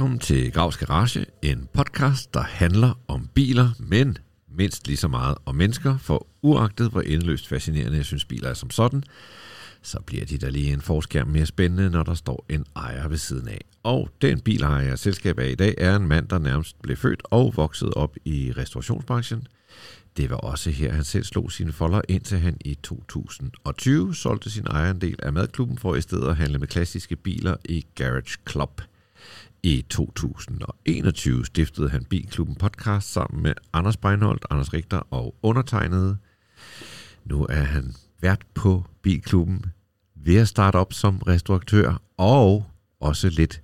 Velkommen til Gravs Garage, en podcast, der handler om biler, men mindst lige så meget om mennesker, for uagtet hvor endeløst fascinerende jeg synes biler er som sådan, så bliver de der lige en forskærm mere spændende, når der står en ejer ved siden af. Og den bilejer, jeg selskab af i dag, er en mand, der nærmest blev født og vokset op i restaurationsbranchen. Det var også her, han selv slog sine folder, indtil han i 2020 solgte sin ejerandel af madklubben for i stedet at handle med klassiske biler i Garage Club. I 2021 stiftede han Bilklubben podcast sammen med Anders Breinholt, Anders Richter og undertegnede. Nu er han vært på Bilklubben ved at starte op som restauratør og også lidt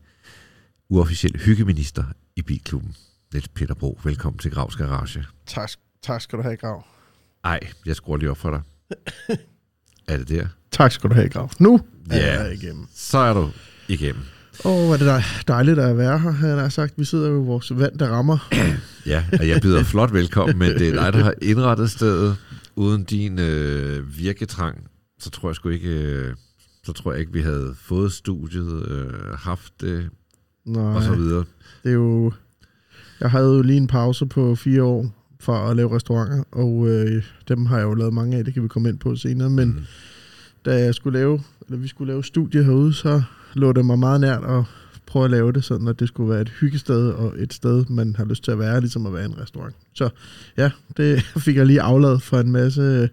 uofficiel hyggeminister i Bilklubben. Lidt Peter Bro, velkommen til Gravs Garage. Tak, tak skal du have, Grav. Ej, jeg skruer lige op for dig. er det der? Tak skal du have, Grav. Nu er Ja. jeg igennem. Så er du igennem. Åh, oh, hvor er det dej- dejligt at være her, han har sagt. Vi sidder jo i vores vand, der rammer. Ja, og jeg byder flot velkommen, men det er dig, der har indrettet stedet. Uden din øh, virketrang, så tror jeg sgu ikke, øh, så tror jeg ikke, vi havde fået studiet, øh, haft det, Nej, og så videre. det er jo... Jeg havde jo lige en pause på fire år for at lave restauranter, og øh, dem har jeg jo lavet mange af, det kan vi komme ind på senere. Men Mm. da jeg skulle lave, eller vi skulle lave studie herude, så lå det mig meget nært at prøve at lave det sådan, at det skulle være et hyggested og et sted, man har lyst til at være, ligesom at være i en restaurant. Så ja, det fik jeg lige afladet for en masse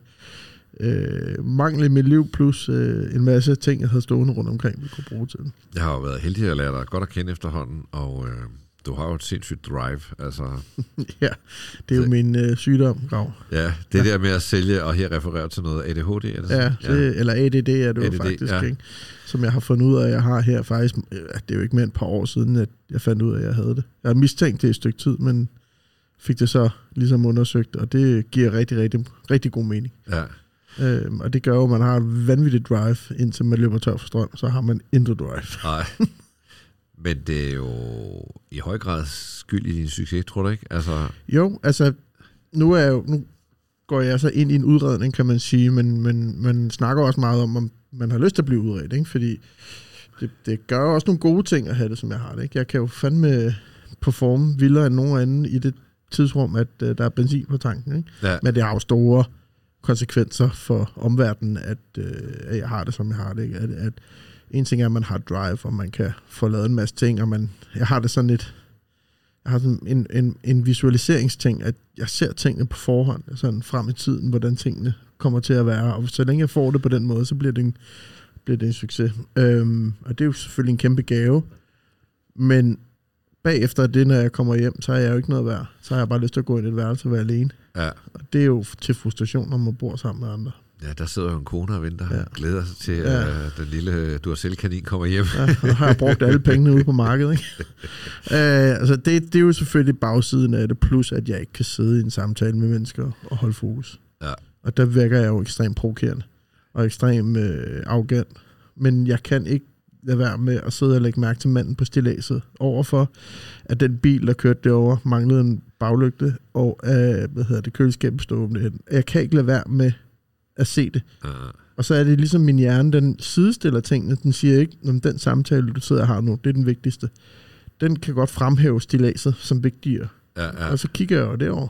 øh, mangel i mit liv, plus øh, en masse ting, jeg havde stående rundt omkring, vi kunne bruge til. Jeg har jo været heldig at lære dig godt at kende efterhånden, og øh, du har jo et sindssygt drive. Altså, ja, det er jo Så- min øh, sygdom, Grav. ja, det der med at sælge og her referere til noget ADHD, er det Ja, sådan? det, eller ADD er det jo ADD, faktisk, ja. ikke? Som jeg har fundet ud af, at jeg har her faktisk, øh, det er jo ikke mere et par år siden, at jeg fandt ud af, at jeg havde det. Jeg har mistænkt det et stykke tid, men fik det så ligesom undersøgt, og det giver rigtig, rigtig, rigtig god mening. ja. Øhm, og det gør jo, at man har et vanvittigt drive, indtil man løber tør for strøm, så har man intet drive. Nej. Men det er jo i høj grad skyld i din succes, tror du ikke? Altså, Jo, altså, nu, er jeg jo, nu går jeg så ind i en udredning, kan man sige, men, men man snakker også meget om, om man har lyst til at blive udredt, ikke? fordi det, det gør også nogle gode ting at have det, som jeg har det. Ikke? Jeg kan jo fandme performe vildere end nogen anden i det tidsrum, at uh, der er benzin på tanken. Ikke? ja, Men det har jo store konsekvenser for omverdenen, at, øh, at jeg har det, som jeg har det. Ikke? At, at en ting er, at man har drive, og man kan få lavet en masse ting, og man, jeg har det sådan lidt, jeg har sådan en, en, en visualiseringsting, at jeg ser tingene på forhånd, sådan frem i tiden, hvordan tingene kommer til at være, og så længe jeg får det på den måde, så bliver det en, bliver det en succes. Øhm, og det er jo selvfølgelig en kæmpe gave, men bagefter det, når jeg kommer hjem, så er jeg jo ikke noget værd. Så har jeg bare lyst til at gå ind i et værelse og være alene. ja. Og det er jo til frustration, når man bor sammen med andre. Ja, der sidder jo en kone og venter. Ja. Glæder sig til, Ja. at øh, den lille du har selv kanin kommer hjem. Ja, og har brugt alle pengene ude på markedet. Ikke? øh, altså det, det er jo selvfølgelig bagsiden af det, plus at jeg ikke kan sidde i en samtale med mennesker og holde fokus. Ja. Og der virker jeg jo ekstremt provokerende og ekstremt øh, arrogant. Men jeg kan ikke lade være med at sidde og lægge mærke til manden på stilæset overfor, at den bil, der kørte derover manglede en baglygte, og øh, hvad hedder det, køleskabet stod åbent. Jeg kan ikke lade være med at se det. Ja. Og så er det ligesom min hjerne, den sidestiller tingene. Den siger ikke, at den samtale, du sidder og har nu, det er den vigtigste. Den kan godt fremhæve stilaset som vigtigere. Ja, Ja. Og så kigger jeg jo derover.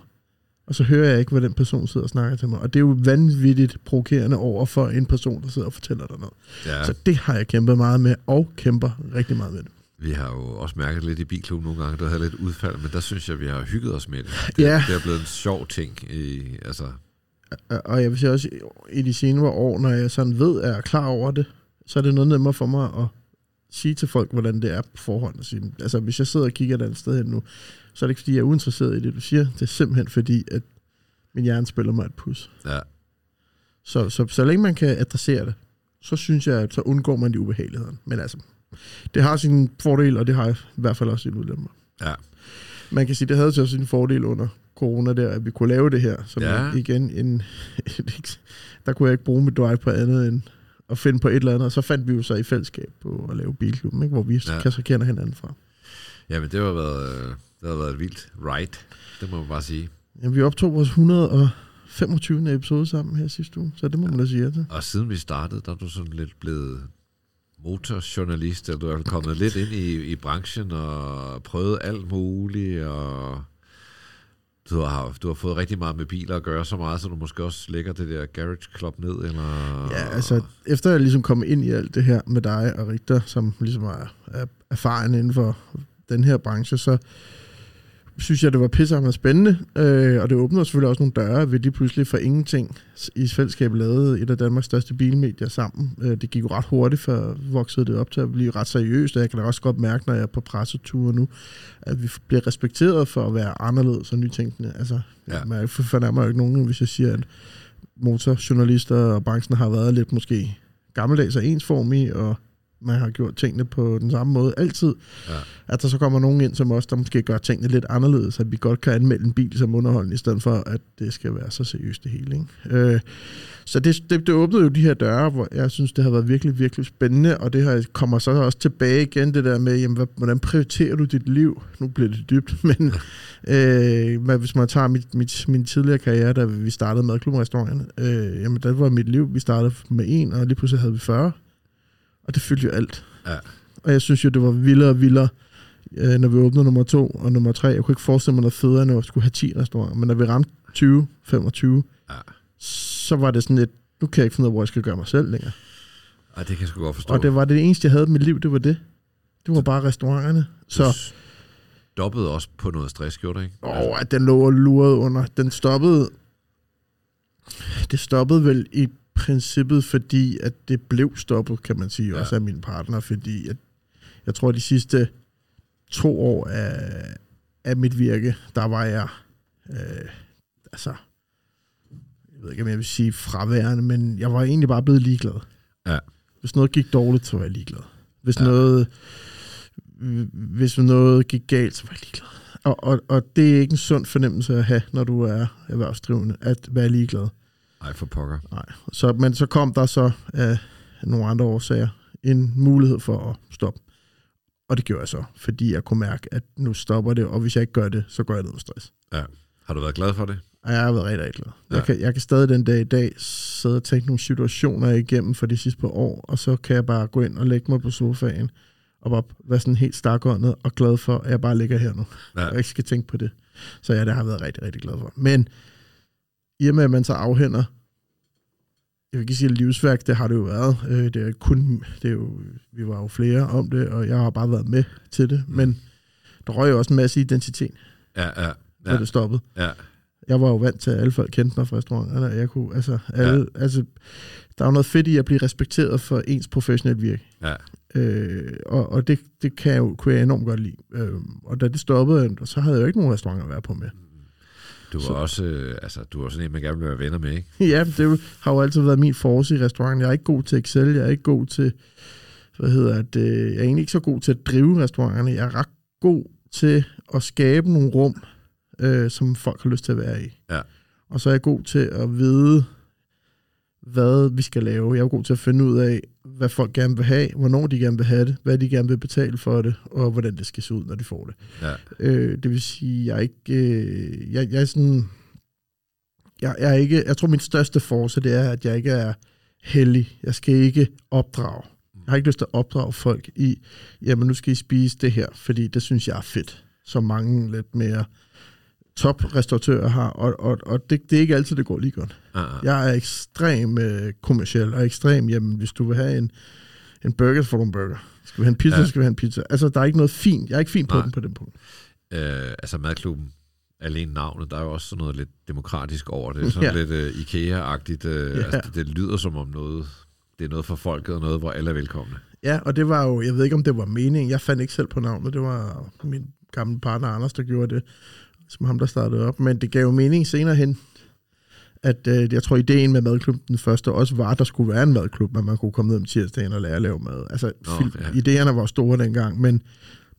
Og så hører jeg ikke, hvad den person sidder og snakker til mig. Og det er jo vanvittigt provokerende over for en person, der sidder og fortæller dig noget. Ja. Så det har jeg kæmpet meget med, og kæmper rigtig meget med det. Vi har jo også mærket lidt i bilklubben nogle gange, der havde lidt udfald, men der synes jeg, vi har hygget os med det. Det, Ja. det er blevet en sjov ting. I, altså, Og- Og jeg vil sige også, i de senere år, når jeg sådan ved, at jeg er klar over det, så er det noget nemmere for mig at sige til folk, hvordan det er på forhånd. At sige, altså, hvis jeg sidder og kigger et andet sted hen nu, så er det ikke, fordi jeg er uinteresseret i det, du siger. Det er simpelthen fordi, at min hjerne spiller mig et pus. ja, Så, så, så længe man kan adressere det, så synes jeg, at så undgår man de ubehageligheder. Men altså, det har sin fordel, og det har i hvert fald også sin ulemper. Ja. Man kan sige, det havde så også sin fordel under corona der, at vi kunne lave det her. Så Ja. ja. igen, en, der kunne jeg ikke bruge mit drive på andet end at finde på et eller andet. Og så fandt vi jo så i fællesskab på at lave bilklubben, ikke? hvor vi Ja. ja. kan så kende hinanden fra. ja men det har været, øh, det har været et vildt ride. Det må man bare sige. Ja, vi optog vores 125. episode sammen her sidste uge, så det må man da sige ja til. Og siden vi startede, der er du sådan lidt blevet motorjournalist, og du er kommet lidt ind i, i branchen og prøvet alt muligt, og du har, du har fået rigtig meget med biler at gøre, så meget, så du måske også lægger det der Garage Club ned, eller... Ja, altså, efter jeg ligesom kom ind i alt det her med dig og Richter, som ligesom er, er erfaren inden for den her branche, så synes jeg, det var pissehammer spændende, øh, og det åbner selvfølgelig også nogle døre, ved de pludselig for ingenting i fællesskab lavede et af Danmarks største bilmedier sammen. Øh, det gik jo ret hurtigt, for voksede det op til at blive ret seriøst, og jeg kan da også godt mærke, når jeg er på presseture nu, at vi bliver respekteret for at være anderledes og nytænkende. Altså, ja. man fornærmer jo ikke nogen, hvis jeg siger, at motorjournalister og branchen har været lidt måske gammeldags og ensformige, og man har gjort tingene på den samme måde altid. Ja. At der så kommer nogen ind som os, der måske gør tingene lidt anderledes, at vi godt kan anmelde en bil som underholdning, i stedet for, at det skal være så seriøst det hele. Ikke? Øh, så det, det, det åbnede jo de her døre, hvor jeg synes, det har været virkelig, virkelig spændende, og det her kommer så også tilbage igen, det der med, jamen, hvordan prioriterer du dit liv? Nu bliver det dybt, men øh, hvis man tager mit, mit, min tidligere karriere, da vi startede med klubberestauranterne, øh, jamen, der var mit liv, vi startede med en, og lige pludselig havde vi 40. Og det fyldte jo alt. Ja. Og jeg synes jo, det var vildere og vildere, øh, når vi åbnede nummer to og nummer tre. Jeg kunne ikke forestille mig noget federe, når vi skulle have 10 restauranter. Men når vi ramte 20, 25, ja. så var det sådan lidt, nu kan jeg ikke finde ud af, hvor jeg skal gøre mig selv længere. Ej, det kan jeg sgu godt forstå. Og det var det eneste, jeg havde i mit liv, det var det. Det var bare restauranterne. Så stoppede også på noget stress, gjorde det ikke? Åh, oh, at den lå og lurede under. Den stoppede... Det stoppede vel i princippet, fordi at det blev stoppet, kan man sige, ja. også af min partner, fordi at jeg tror, at de sidste to år af, af mit virke, der var jeg, øh, altså, jeg ved ikke, om jeg vil sige fraværende, men jeg var egentlig bare blevet ligeglad. Ja. Hvis noget gik dårligt, så var jeg ligeglad. Hvis ja. noget hvis noget gik galt, så var jeg ligeglad. Og, og, og det er ikke en sund fornemmelse at have, når du er erhvervsdrivende, at være ligeglad. Nej, for pokker. Nej. Så, men så kom der så af nogle andre årsager en mulighed for at stoppe. Og det gjorde jeg så, fordi jeg kunne mærke, at nu stopper det, og hvis jeg ikke gør det, så går jeg ned med stress. Ja. Har du været glad for det? Ja, jeg har været rigtig, rigtig glad. Ja. Jeg, kan, jeg kan stadig den dag i dag sidde og tænke nogle situationer igennem for de sidste par år, og så kan jeg bare gå ind og lægge mig på sofaen, og bare være sådan helt stakåndet og glad for, at jeg bare ligger her nu. Ja. Og ikke skal tænke på det. Så ja, det har jeg været rigtig, rigtig glad for. Men i og med, at man så afhænder, jeg vil ikke sige livsværk, det har det jo været. Øh, det er kun, det er jo, vi var jo flere om det, og jeg har bare været med til det. Men der røg jo også en masse identitet, ja, ja, ja. så det stoppede. Ja. Jeg var jo vant til, at alle folk kendte mig fra restauranterne. Jeg kunne, altså, alle, ja. altså, der er jo noget fedt i at blive respekteret for ens professionelle virke. Ja. Øh, og og det, det kan jeg jo, kunne jeg enormt godt lide. Øh, og da det stoppede, så havde jeg jo ikke nogen restauranter at være på med. Du var så. også, øh, altså, du var sådan en, man gerne vil være venner med, ikke? ja, det har jo altid været min force i restauranten. Jeg er ikke god til Excel, jeg er ikke god til, hvad hedder det, jeg er egentlig ikke så god til at drive restauranterne. Jeg er ret god til at skabe nogle rum, øh, som folk har lyst til at være i. Ja. Og så er jeg god til at vide, hvad vi skal lave. Jeg er god til at finde ud af, hvad folk gerne vil have, hvornår de gerne vil have det, hvad de gerne vil betale for det, og hvordan det skal se ud, når de får det. Ja. Øh, det vil sige, jeg er ikke... Øh, jeg, jeg er sådan... Jeg, jeg, er ikke, jeg tror, min største force, det er, at jeg ikke er heldig. Jeg skal ikke opdrage. Jeg har ikke lyst til at opdrage folk i, jamen nu skal I spise det her, fordi det synes jeg er fedt. Så mange lidt mere toprestauratører har, og, og, og det, det er ikke altid, det går lige godt. Uh-huh. Jeg er ekstrem øh, kommersiel, og ekstrem, jamen hvis du vil have en, en burger, så får du en burger. Skal vi have en pizza, ja. skal vi have en pizza. Altså, der er ikke noget fint. Jeg er ikke fint på Nej. den på den punkt. Øh, altså, madklubben, alene navnet, der er jo også sådan noget lidt demokratisk over det. Sådan ja. lidt uh, IKEA-agtigt. Uh, ja. altså, det, det lyder som om noget, det er noget for folket, og noget, hvor alle er velkomne. Ja, og det var jo, jeg ved ikke, om det var meningen. Jeg fandt ikke selv på navnet. Det var min gamle partner Anders, der gjorde det som ham, der startede op. Men det gav jo mening senere hen, at øh, jeg tror, ideen med madklubben den første også var, at der skulle være en madklub, at man kunne komme ned om tirsdagen og lære at lave mad. Altså, oh, ja. idéerne var store dengang, men,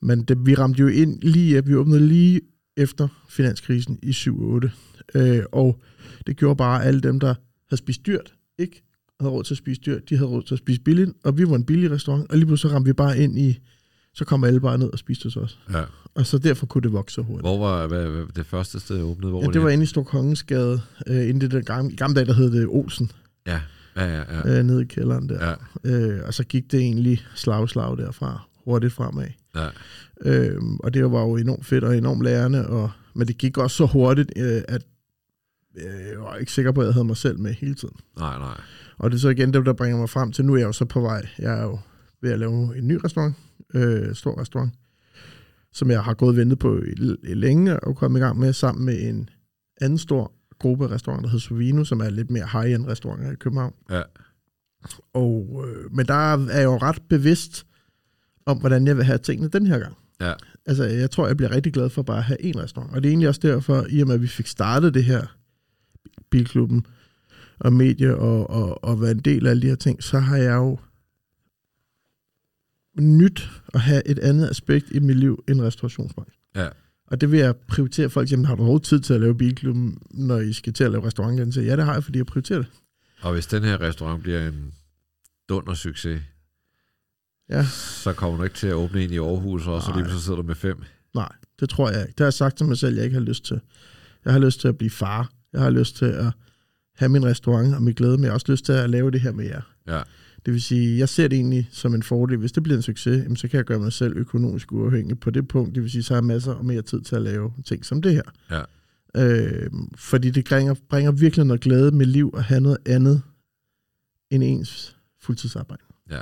men det, vi ramte jo ind lige, vi åbnede lige efter finanskrisen i 7-8, øh, og det gjorde bare, at alle dem, der havde spist dyrt, ikke havde råd til at spise dyrt, de havde råd til at spise billigt, og vi var en billig restaurant, og lige pludselig ramte vi bare ind i, så kom alle bare ned og spiste hos os. Ja. Og så derfor kunne det vokse så hurtigt. Hvor var hvad, hvad, det første sted, åbnede? Hvor ja, det var inde i Storkongensgade. Øh, inde i det gamle, i gamle dage, der hed det Olsen. Ja. Ja, ja, ja. øh, nede i kælderen der. Ja, Øh, og så gik det egentlig slag slag derfra, hurtigt fremad. ja. Øh, og det var jo enormt fedt og enormt lærende, og, men det gik også så hurtigt, øh, at øh, jeg var ikke sikker på, at jeg havde mig selv med hele tiden. Nej, nej. Og det er så igen det, der bringer mig frem til, nu er jeg jo så på vej. Jeg er jo ved at lave en ny restaurant, øh, stor restaurant, som jeg har gået og ventet på i, i længe og kommet i gang med sammen med en anden stor gruppe restauranter, der hedder Sovino, som er lidt mere high-end restauranter i København. Ja, Og, øh, men der er jeg jo ret bevidst om, hvordan jeg vil have tingene den her gang. ja, Altså, jeg tror, jeg bliver rigtig glad for bare at have en restaurant. Og det er egentlig også derfor, i og med, at vi fik startet det her bilklubben og medie og, og, og være en del af alle de her ting, så har jeg jo nyt at have et andet aspekt i mit liv end restaurationsbranchen. ja. Og det vil jeg prioritere folk, jamen har du overhovedet tid til at lave bilklubben, når I skal til at lave restaurant? Så ja, det har jeg, fordi jeg prioriterer det. Og hvis den her restaurant bliver en dunder succes, Ja. så kommer du ikke til at åbne en i Aarhus, og så lige så sidder du med fem. Nej, det tror jeg ikke. Det har jeg sagt til mig selv, jeg ikke har lyst til. Jeg har lyst til at blive far. Jeg har lyst til at have min restaurant og mit glæde, men jeg har også lyst til at lave det her med jer. Ja, Det vil sige, jeg ser det egentlig som en fordel. Hvis det bliver en succes, jamen, så kan jeg gøre mig selv økonomisk uafhængig på det punkt. Det vil sige, så har jeg masser og mere tid til at lave ting som det her. Ja. Øh, fordi det bringer, bringer virkelig noget glæde med liv at have noget andet end ens fuldtidsarbejde. Ja.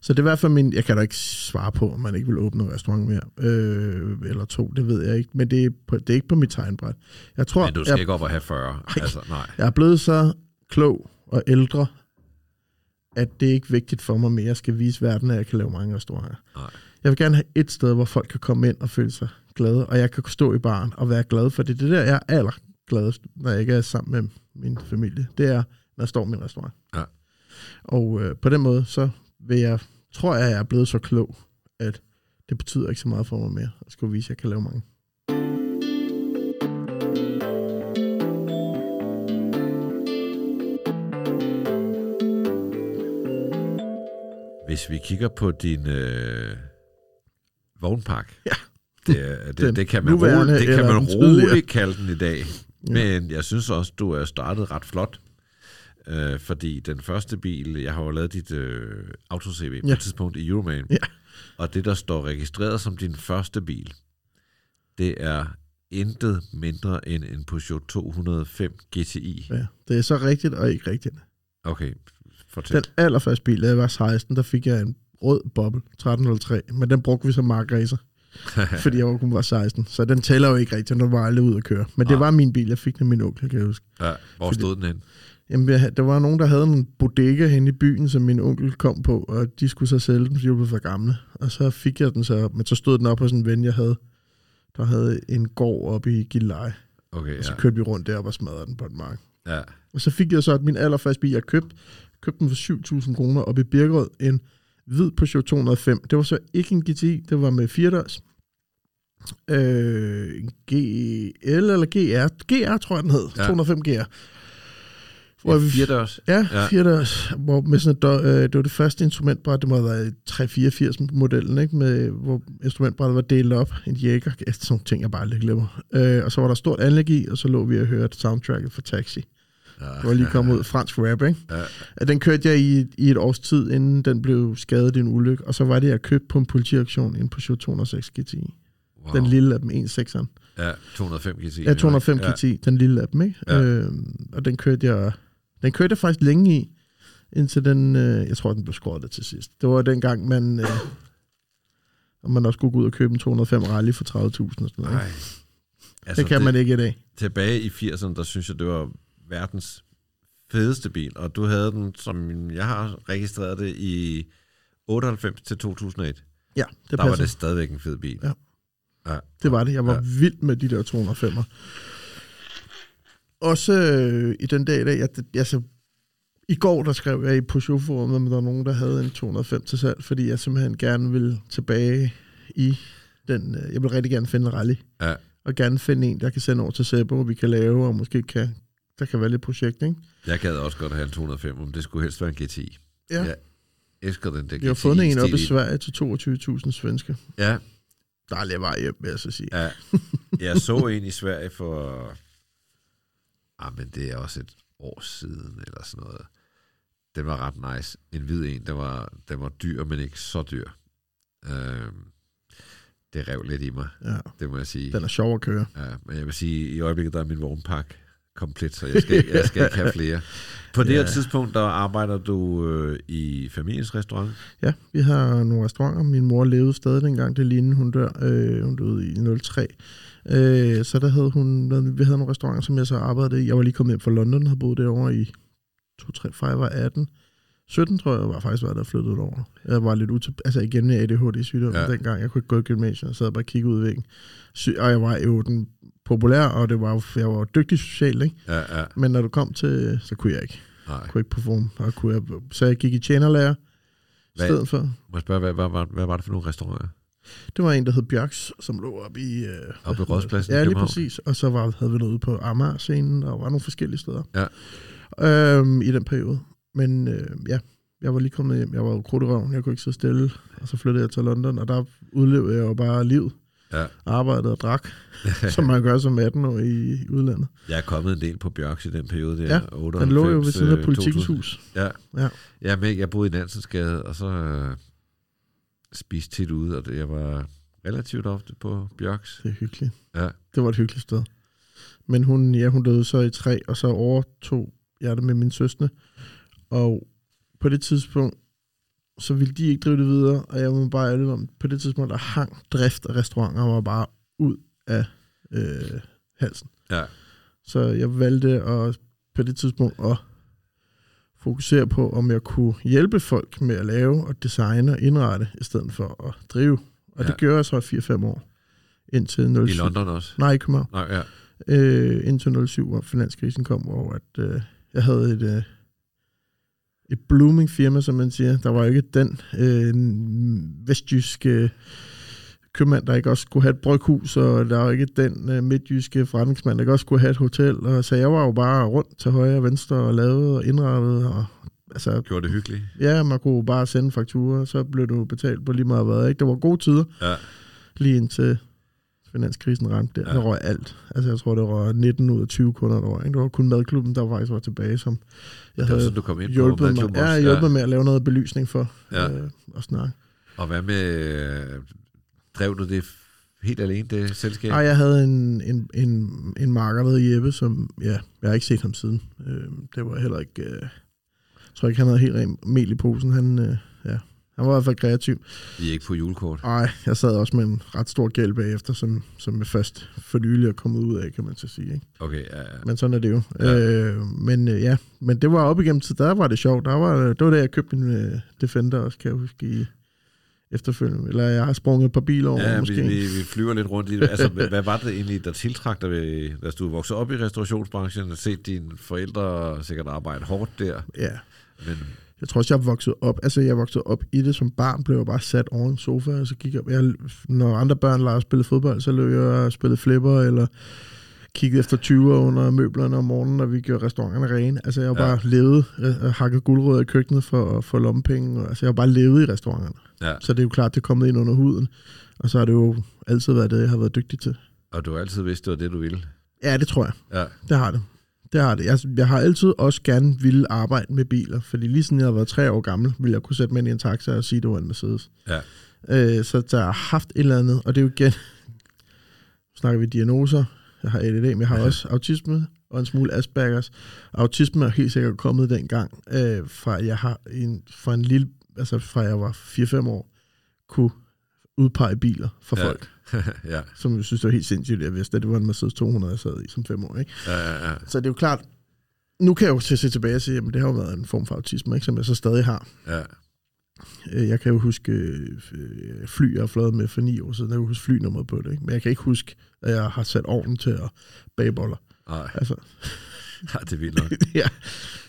Så det er i hvert fald min... Jeg kan da ikke svare på, om man ikke vil åbne en restaurant mere. Øh, eller to, det ved jeg ikke. Men det er, på, det er ikke på mit tegnbræt. Jeg tror, men du skal jeg, ikke op og have 40. Altså, nej. jeg er blevet så klog og ældre, at det er ikke vigtigt for mig mere. Jeg skal vise verden, at jeg kan lave mange restauranter. Nej. Jeg vil gerne have et sted, hvor folk kan komme ind og føle sig glade, og jeg kan stå i baren og være glad, for det det der, jeg er allergladest, når jeg ikke er sammen med min familie. Det er, når jeg står i min restaurant. Ja. Og øh, på den måde, så vil jeg, tror jeg, jeg er blevet så klog, at det betyder ikke så meget for mig mere, at skulle vise, at jeg kan lave mange. Hvis vi kigger på din øh, vognpark, Ja. det, det, Den det kan man, roligt, det kan man roligt kalde den i dag. Ja. Men jeg synes også, du er startet ret flot. Øh, fordi den første bil, jeg har jo lavet dit øh, auto-CV på Ja. et tidspunkt i Euroman. Ja. Og det, der står registreret som din første bil, det er intet mindre end en Peugeot 205 GTI. Ja, det er så rigtigt og ikke rigtigt. Okay, fortæl. Den allerførste bil, da jeg var 16, der fik jeg en rød boble, 1303, men den brugte vi som markracer, fordi jeg var kun var 16. Så den tæller jo ikke rigtigt, den var aldrig ud at køre. Men det var min bil, jeg fik den af min onkel, kan jeg huske. ja, hvor Fordi- stod den hen? Jamen, der var nogen, der havde en bodega hen i byen, som min onkel kom på, og de skulle så sælge den, fordi de blevet for gamle. Og så fik jeg den så, men så stod den op hos en ven, jeg havde, der havde en gård oppe i Gilleleje. Okay, Og så ja. kørte vi rundt der og smadrede den på et mark. ja. Og så fik jeg så min allerførste bil, jeg købte, købte den for 7.000 kroner op i Birkerød, en hvid Peugeot 205. Det var så ikke en GTI, det var med 4 dørs. Øh, en GL eller GR. GR tror jeg, den hed. Ja. Ja. 205 GR. Hvor ja vi- firedørs. Ja, Ja. 4 dørs. Hvor med sådan et, dør- øh, det var det første instrumentbræt, det må have været 384 modellen, ikke? Med, hvor instrumentbrættet var delt op. En jæger, sådan nogle ting, jeg bare aldrig glemmer. Øh, og så var der stort anlæg i, og så lå vi og hørte soundtracket for Taxi. Ja. Det var lige kommet ud fransk rap, ikke? Ja. Ja, Den kørte jeg i, i et års tid, inden den blev skadet i en ulykke. Og så var det, jeg købte på en politiaktion en Peugeot 206 GTI. Wow. Den lille af dem, 1.6'eren. Ja, 205 GTI. Ja, 205 ja. GTI, den lille af dem, ikke? Ja. Øh, og den kørte jeg... Den kørte jeg faktisk længe i, indtil den... Øh, jeg tror, den blev skåret til sidst. Det var dengang, man... Øh, og man også skulle gå ud og købe en 205 Rally for 30.000 og sådan noget. Nej. Ikke? Altså, Det kan man ikke i dag. Tilbage i 80'erne, der synes jeg, det var verdens fedeste bil, og du havde den, som jeg har registreret det, i 98 til 2001. Ja, det der passer. var det stadigvæk en fed bil. Ja. ja. Det var det. Jeg var Ja. vild med de der 205'er. Også øh, i den dag i dag, jeg, altså, i går der skrev jeg i Peugeot forumet, at der var nogen, der havde en 205 til salg, fordi jeg simpelthen gerne vil tilbage i den, øh, jeg vil rigtig gerne finde en rally, Ja. og gerne finde en, der kan sende over til Sebo, hvor vi kan lave, og måske kan, der kan være lidt projekt, ikke? Jeg gad også godt have en 205, men det skulle helst være en GTI. Ja. Jeg elsker den der Vi har fundet en op i Sverige til 22.000 svenske. Ja, Der er lidt vej hjem, vil jeg så sige. ja. Jeg så en i Sverige for... Ah, men det er også et år siden, eller sådan noget. den var ret nice. En hvid en, der var, den var dyr, men ikke så dyr. Øh, det rev lidt i mig, Ja. det må jeg sige. Den er sjov at køre. Ja, men jeg vil sige, i øjeblikket der er min vognpakke komplet, så jeg skal, jeg skal ikke have flere. På det Ja. her tidspunkt, der arbejder du øh, i familiens restaurant. Ja, vi har nogle restauranter. Min mor levede stadig dengang, det lige inden hun dør. Øh, hun døde i 03. Øh, så der havde hun, vi havde nogle restauranter, som jeg så arbejdede i. Jeg var lige kommet hjem fra London, havde boet derovre i 2, 3, 4, jeg var 18. 17 tror jeg var faktisk, var der flyttet over. Jeg var lidt util... Altså igen med ADHD-sygdom Ja. ja. dengang. Jeg kunne ikke gå i gymnasiet, og sad bare og kiggede ud i væggen. Sy- og jeg var jo den populær, og det var, jeg var dygtig socialt, ikke? Ja, ja. Men når du kom til, så kunne jeg ikke. Nej. Kunne ikke performe. Og kunne jeg, så jeg gik i tjenerlærer i stedet for. Må jeg spørge, hvad, hvad, hvad, hvad var det for nogle restauranter? Det var en, der hed Bjørks, som lå oppe i... Øh, Oppe ved Rådspladsen i Ja, lige København? præcis. Og så var, havde vi noget ude på Amager-scenen, og var nogle forskellige steder. Ja. Øhm, I den periode. Men øh, ja, jeg var lige kommet hjem. Jeg var jo krudt i. Jeg kunne ikke sidde stille. Og så flyttede jeg til London, og der udlevede jeg jo bare livet. Ja. Arbejdede og drak, som man gør som 18 år i, udlandet. Jeg er kommet en del på Bjørks i den periode der. Ja, 98, Den lå jo ved siden af øh, politikens 2000. hus. Ja. Ja. Ja, men jeg boede i Nansensgade, og så øh, spiste tit ude, og det, jeg var relativt ofte på Bjørks. Det er hyggeligt. Ja. Det var et hyggeligt sted. Men hun, ja, hun døde så i tre, og så overtog jeg det med min søstre. Og på det tidspunkt, så ville de ikke drive det videre, og jeg må bare ærlig om, på det tidspunkt, der hang drift af restauranter var bare ud af øh, halsen. Ja. Så jeg valgte at, på det tidspunkt at fokusere på, om jeg kunne hjælpe folk med at lave og designe og indrette, i stedet for at drive. Og Ja. det gjorde jeg så i 4-5 år. Indtil 07. I London også. Nej, i København. Nej, ja. Øh, indtil 07, hvor finanskrisen kom, hvor at, øh, jeg havde et, øh, et blooming firma, som man siger. Der var jo ikke den øh, vestjyske købmand, der ikke også skulle have et bryghus, og der var ikke den øh, midtjyske forretningsmand, der ikke også skulle have et hotel. Og, så jeg var jo bare rundt til højre og venstre og lavede og indrettede. Og, altså, Gjorde det hyggeligt. ja, man kunne bare sende fakturer, så blev du betalt på lige meget hvad. Ikke? Det var gode tider Ja. lige indtil finanskrisen ramte der. Ja. Ja. Der røg alt. Altså, jeg tror, det var 19 ud af 20 kunder, der var. Ikke? Det var kun madklubben, der faktisk var tilbage, som jeg Det var havde sådan, du kom ind på hjulpet mig, madklubben ja, hjulpet med at lave noget belysning for Ja. øh, og snakke. Og hvad med... øh, Drev du det helt alene, det selskab? Ja. Ej, jeg havde en, en, en, en marker, der hed Jeppe, som, ja, jeg har ikke set ham siden. Øh, det var heller ikke, øh, jeg tror ikke, han havde helt mel i posen. Han, øh, ja, han var i hvert fald kreativ. I er ikke på julekort. Ej, jeg sad også med en ret stor gæld bagefter, som, som jeg først for nylig er kommet ud af, kan man så sige. Ikke? Okay, ja, ja. Men sådan er det jo. Ja. Øh, men øh, ja, men det var op igennem tid, der var det sjovt. Der var, det var da jeg købte en øh, Defender også, kan jeg huske, i efterfølgende. Eller jeg har sprunget et par biler over, Ja, vi, måske. vi, vi flyver lidt rundt i det. Altså, hvad hvad var det egentlig, der tiltrak dig, ved, da du voksede op i restaurationsbranchen, og set dine forældre sikkert arbejde hårdt der? Ja, Men jeg tror også, jeg voksede op. Altså, jeg voksede op i det som barn, blev jeg bare sat over en sofa, og så gik jeg, jeg når andre børn leger og spillede fodbold, så løb jeg og spillede flipper, eller kiggede efter 20'er under møblerne om morgenen, når vi gjorde restauranterne rene. Altså, jeg har Ja. bare levet, øh, hakket guldrødder i køkkenet for at få lommepenge. Altså, jeg har bare levet i restauranterne. ja, Så det er jo klart, det er kommet ind under huden. Og så har det jo altid været det, jeg har været dygtig til. og du har altid vidst, det var det, du ville. Ja, det tror jeg. Ja, Det har det. Det har det. Jeg, jeg har altid også gerne ville arbejde med biler, fordi lige siden jeg har været tre år gammel, ville jeg kunne sætte mig ind i en taxa og sige, at det var en Mercedes. ja, Øh, så der har haft et eller andet, og det er jo igen, snakker vi diagnoser, jeg har ADD, men jeg har også autisme og en smule Aspergers. Autisme er helt sikkert kommet dengang, øh, fra jeg har en, fra en lille, altså fra jeg var 4-5 år, kunne udpege biler for Ja. folk, ja, som jeg synes det var helt sindssygt, jeg vidste, at det var en Mercedes 200, jeg sad i som 5 år. Ikke? ja, ja, ja. Så det er jo klart, nu kan jeg jo se tilbage og sige, at det har jo været en form for autisme, ikke, som jeg så stadig har. ja. Øh, Jeg kan jo huske øh, fly, jeg har fløjet med for ni år siden. Jeg kan huske flynummeret på det. Ikke? Men jeg kan ikke huske, at jeg har sat ovnen til at bage boller. Nej, Altså, ja, det er vildt nok. ja.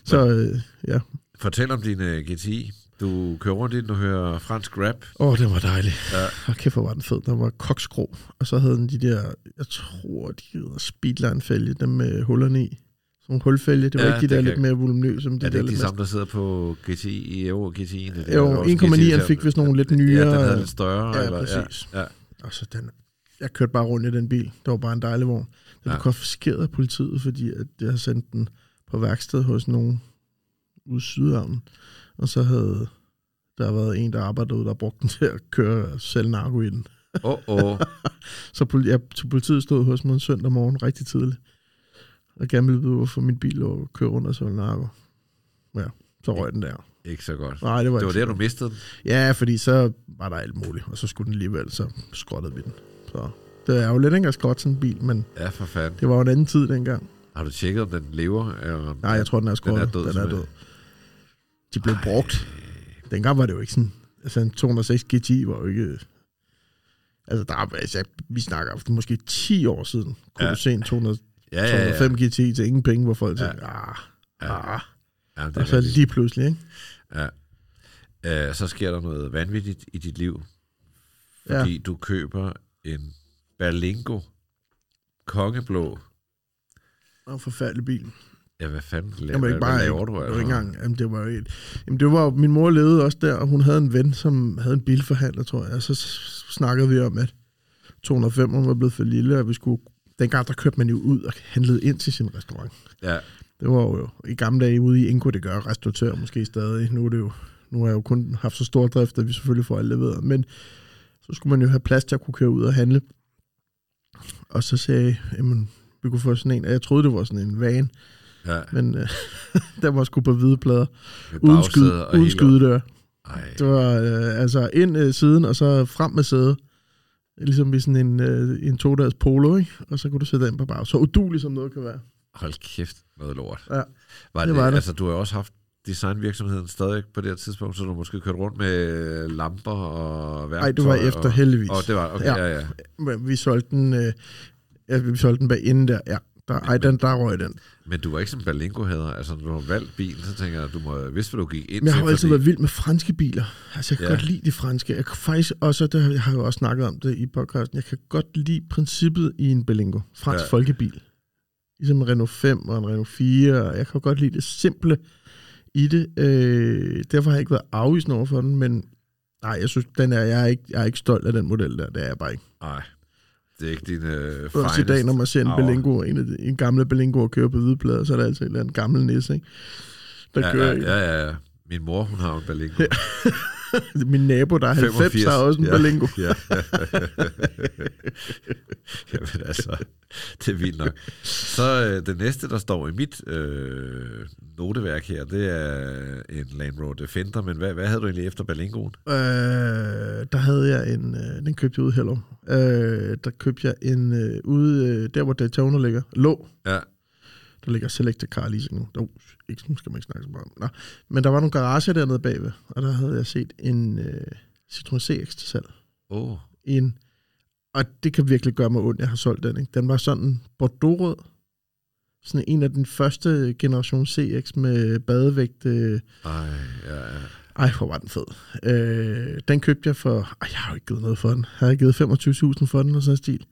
Så øh, ja. Fortæl om din uh, GTI. Du kører rundt i den og hører fransk rap. Åh, oh, det var dejligt. Ja. Og kæft, hvor var den fed. Der var koksgrå. Og så havde den de der, jeg tror, de hedder speedline-fælge, dem med hullerne i. Sådan nogle hulfælge. Det var Ja, ikke de der lidt mere voluminøse. Men de Er det der ikke de samme, der sidder på GTI i Euro GTI'en? Det Jo, 1,9'eren fik vist nogle lidt nyere. Ja, den havde lidt større. Ja, eller, præcis. Ja, ja. Og så den, jeg kørte bare rundt i den bil. Det var bare en dejlig vogn. Den Ja. blev konfiskeret af politiet, fordi at jeg har sendt den på værksted hos nogle ude i Sydhavnen. Og så havde der været en, der arbejdede der brugte den til at køre selv narko i den. Åh, oh, oh. Så, poli- jeg, så politiet stod hos mig en søndag morgen rigtig tidligt. Og gerne ville vide, hvorfor min bil lå og køre rundt og sælge narko. Ja, så røg den der. Ikke så godt. Nej, det var, Det var der, du mistede den? Ja, fordi så var der alt muligt, og så skulle den alligevel, så skrottede vi den. Så det er jo lidt ikke at skrotte sådan en bil, men Ja, for fanden. det var jo en anden tid dengang. Har du tjekket, om den lever? Eller om Nej, jeg tror, den er skrottet. død, Den er død. De blev brugt. Dengang var det jo ikke sådan... Altså, en 206 GTI var jo ikke... Altså, der er, altså, vi snakker om måske 10 år siden, kunne Ja. du se en 200, Ja, ja, ja. 205 GTI til ingen penge, hvor folk Ja. tænkte, ah, Ja. ah. ja det Og så lige pludselig, ikke? Ja. Uh, så sker der noget vanvittigt i dit liv, fordi ja. du køber en Berlingo kongeblå. Var en forfærdelig bil. Ja, hvad fanden laver, Jamen, ikke bare, hvad laver du? det var altså? ikke engang, jamen, det var jo et, jamen, det var, min mor levede også der, og hun havde en ven, som havde en bilforhandler, tror jeg, og så snakkede vi om, at 205 var blevet for lille, og vi skulle, dengang der kørte man jo ud og handlede ind til sin restaurant. Ja, Det var jo i gamle dage ude i Ingo, det gør restauratør måske stadig. Nu er det jo, nu har jeg jo kun haft så stor drift, at vi selvfølgelig får alt leveret. Men så skulle man jo have plads til at kunne køre ud og handle. Og så sagde jeg, jamen, vi kunne få sådan en, og jeg troede, det var sådan en van, ja. men øh, der var sgu på hvide plader. Uden, skyd, uden skydedør. Det var øh, altså ind øh, siden, og så frem med sædet. Ligesom i sådan en, øh, en to-dages polo, ikke? Og så kunne du sætte ind på bag. Så udulig som noget kan være. hold kæft, noget lort. Ja, var det det, var det. Altså, du har også haft designvirksomheden stadig på det her tidspunkt, så du måske kørt rundt med lamper og værktøj. Nej, det var efter og, heldigvis. Og det var, okay, Ja. ja, ja. Vi solgte den, øh, ja, vi solgte den bag inden der. Ja, der, ej, den, der røg den. Men du var ikke som Berlingo hader. Altså, når du har valgt bilen, så tænker jeg, at du må vidste, hvad du gik ind Men jeg har jo altid været vild med franske biler. Altså, jeg kan Ja. godt lide de franske. Jeg kan faktisk også, det har jeg har jo også snakket om det i podcasten, jeg kan godt lide princippet i en Berlingo. Fransk ja. folkebil. Ligesom en Renault 5 og en Renault 4. og Jeg kan godt lide det simple i det. Øh, derfor har jeg ikke været afvisende over for den, men nej, jeg synes, den er, jeg, er ikke, jeg er ikke stolt af den model der. Det er jeg bare ikke. Nej, det er ikke din øh, Også i dag, når man ser en hour. Berlingo, en, af de, en gamle Berlingo og kører på hvide plader, så er der altid en eller anden gammel nisse, ikke? Der Ja, kører ja, ja, ja. Min mor, hun har en Berlingo. Ja. Min nabo, der er 90, 85. har også en ja. Berlingo. Ja. Jamen altså, det er vildt nok. Så øh, det næste, der står i mit øh, noteværk her, det er en Land Rover Defender, men hvad, hvad havde du egentlig efter Berlingoen? Øh, der havde jeg en, øh, den købte jeg ude i. Øh, der købte jeg en øh, ude, øh, der hvor Daytona ligger, lå. Ja, Der ligger Selected Car Leasing nu. Oh, ikke, nu skal man ikke snakke så meget om. Nå. Men der var nogle garager dernede bagved, og der havde jeg set en øh, Citroën CX til salg. oh, En, og det kan virkelig gøre mig ondt, jeg har solgt den. Ikke? Den var sådan bordeaux Sådan en af den første generation CX med badevægt. Øh, ej, ja, ja. ej, hvor var den fed. Øh, den købte jeg for... Ej, jeg har jo ikke givet noget for den. Jeg har givet 25.000 for den og sådan en stil.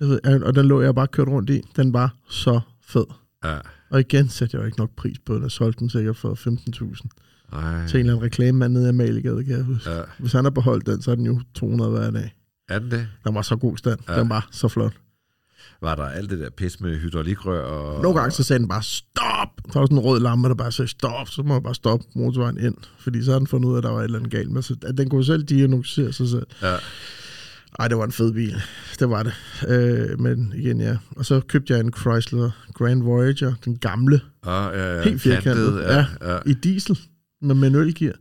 Jeg ved, og den lå jeg bare kørt rundt i. Den var så fed. Ja. Og igen satte jeg jo ikke nok pris på den. Jeg solgte den sikkert for 15.000. Ej, Til en eller anden reklamemand nede i Amalegade, kan jeg huske. ja. Hvis han har beholdt den, så er den jo 200 hver dag. Er den det? Den var så god stand. Ja. Den var så flot. Var der alt det der pis med hydraulikrør? Og, Nogle gange så sagde den bare, stop! Der var sådan en rød lampe, der bare sagde, stop! Så må jeg bare stoppe motorvejen ind. Fordi så har den fundet ud af, at der var et eller andet galt med. Så at den kunne selv diagnostisere sig selv. Ja, Ej, det var en fed bil. Det var det. Øh, men igen, ja. Og så købte jeg en Chrysler Grand Voyager, den gamle, ah, ja, ja. Helt firkantet, Kantet, ja. ja. i diesel, med manuel gear.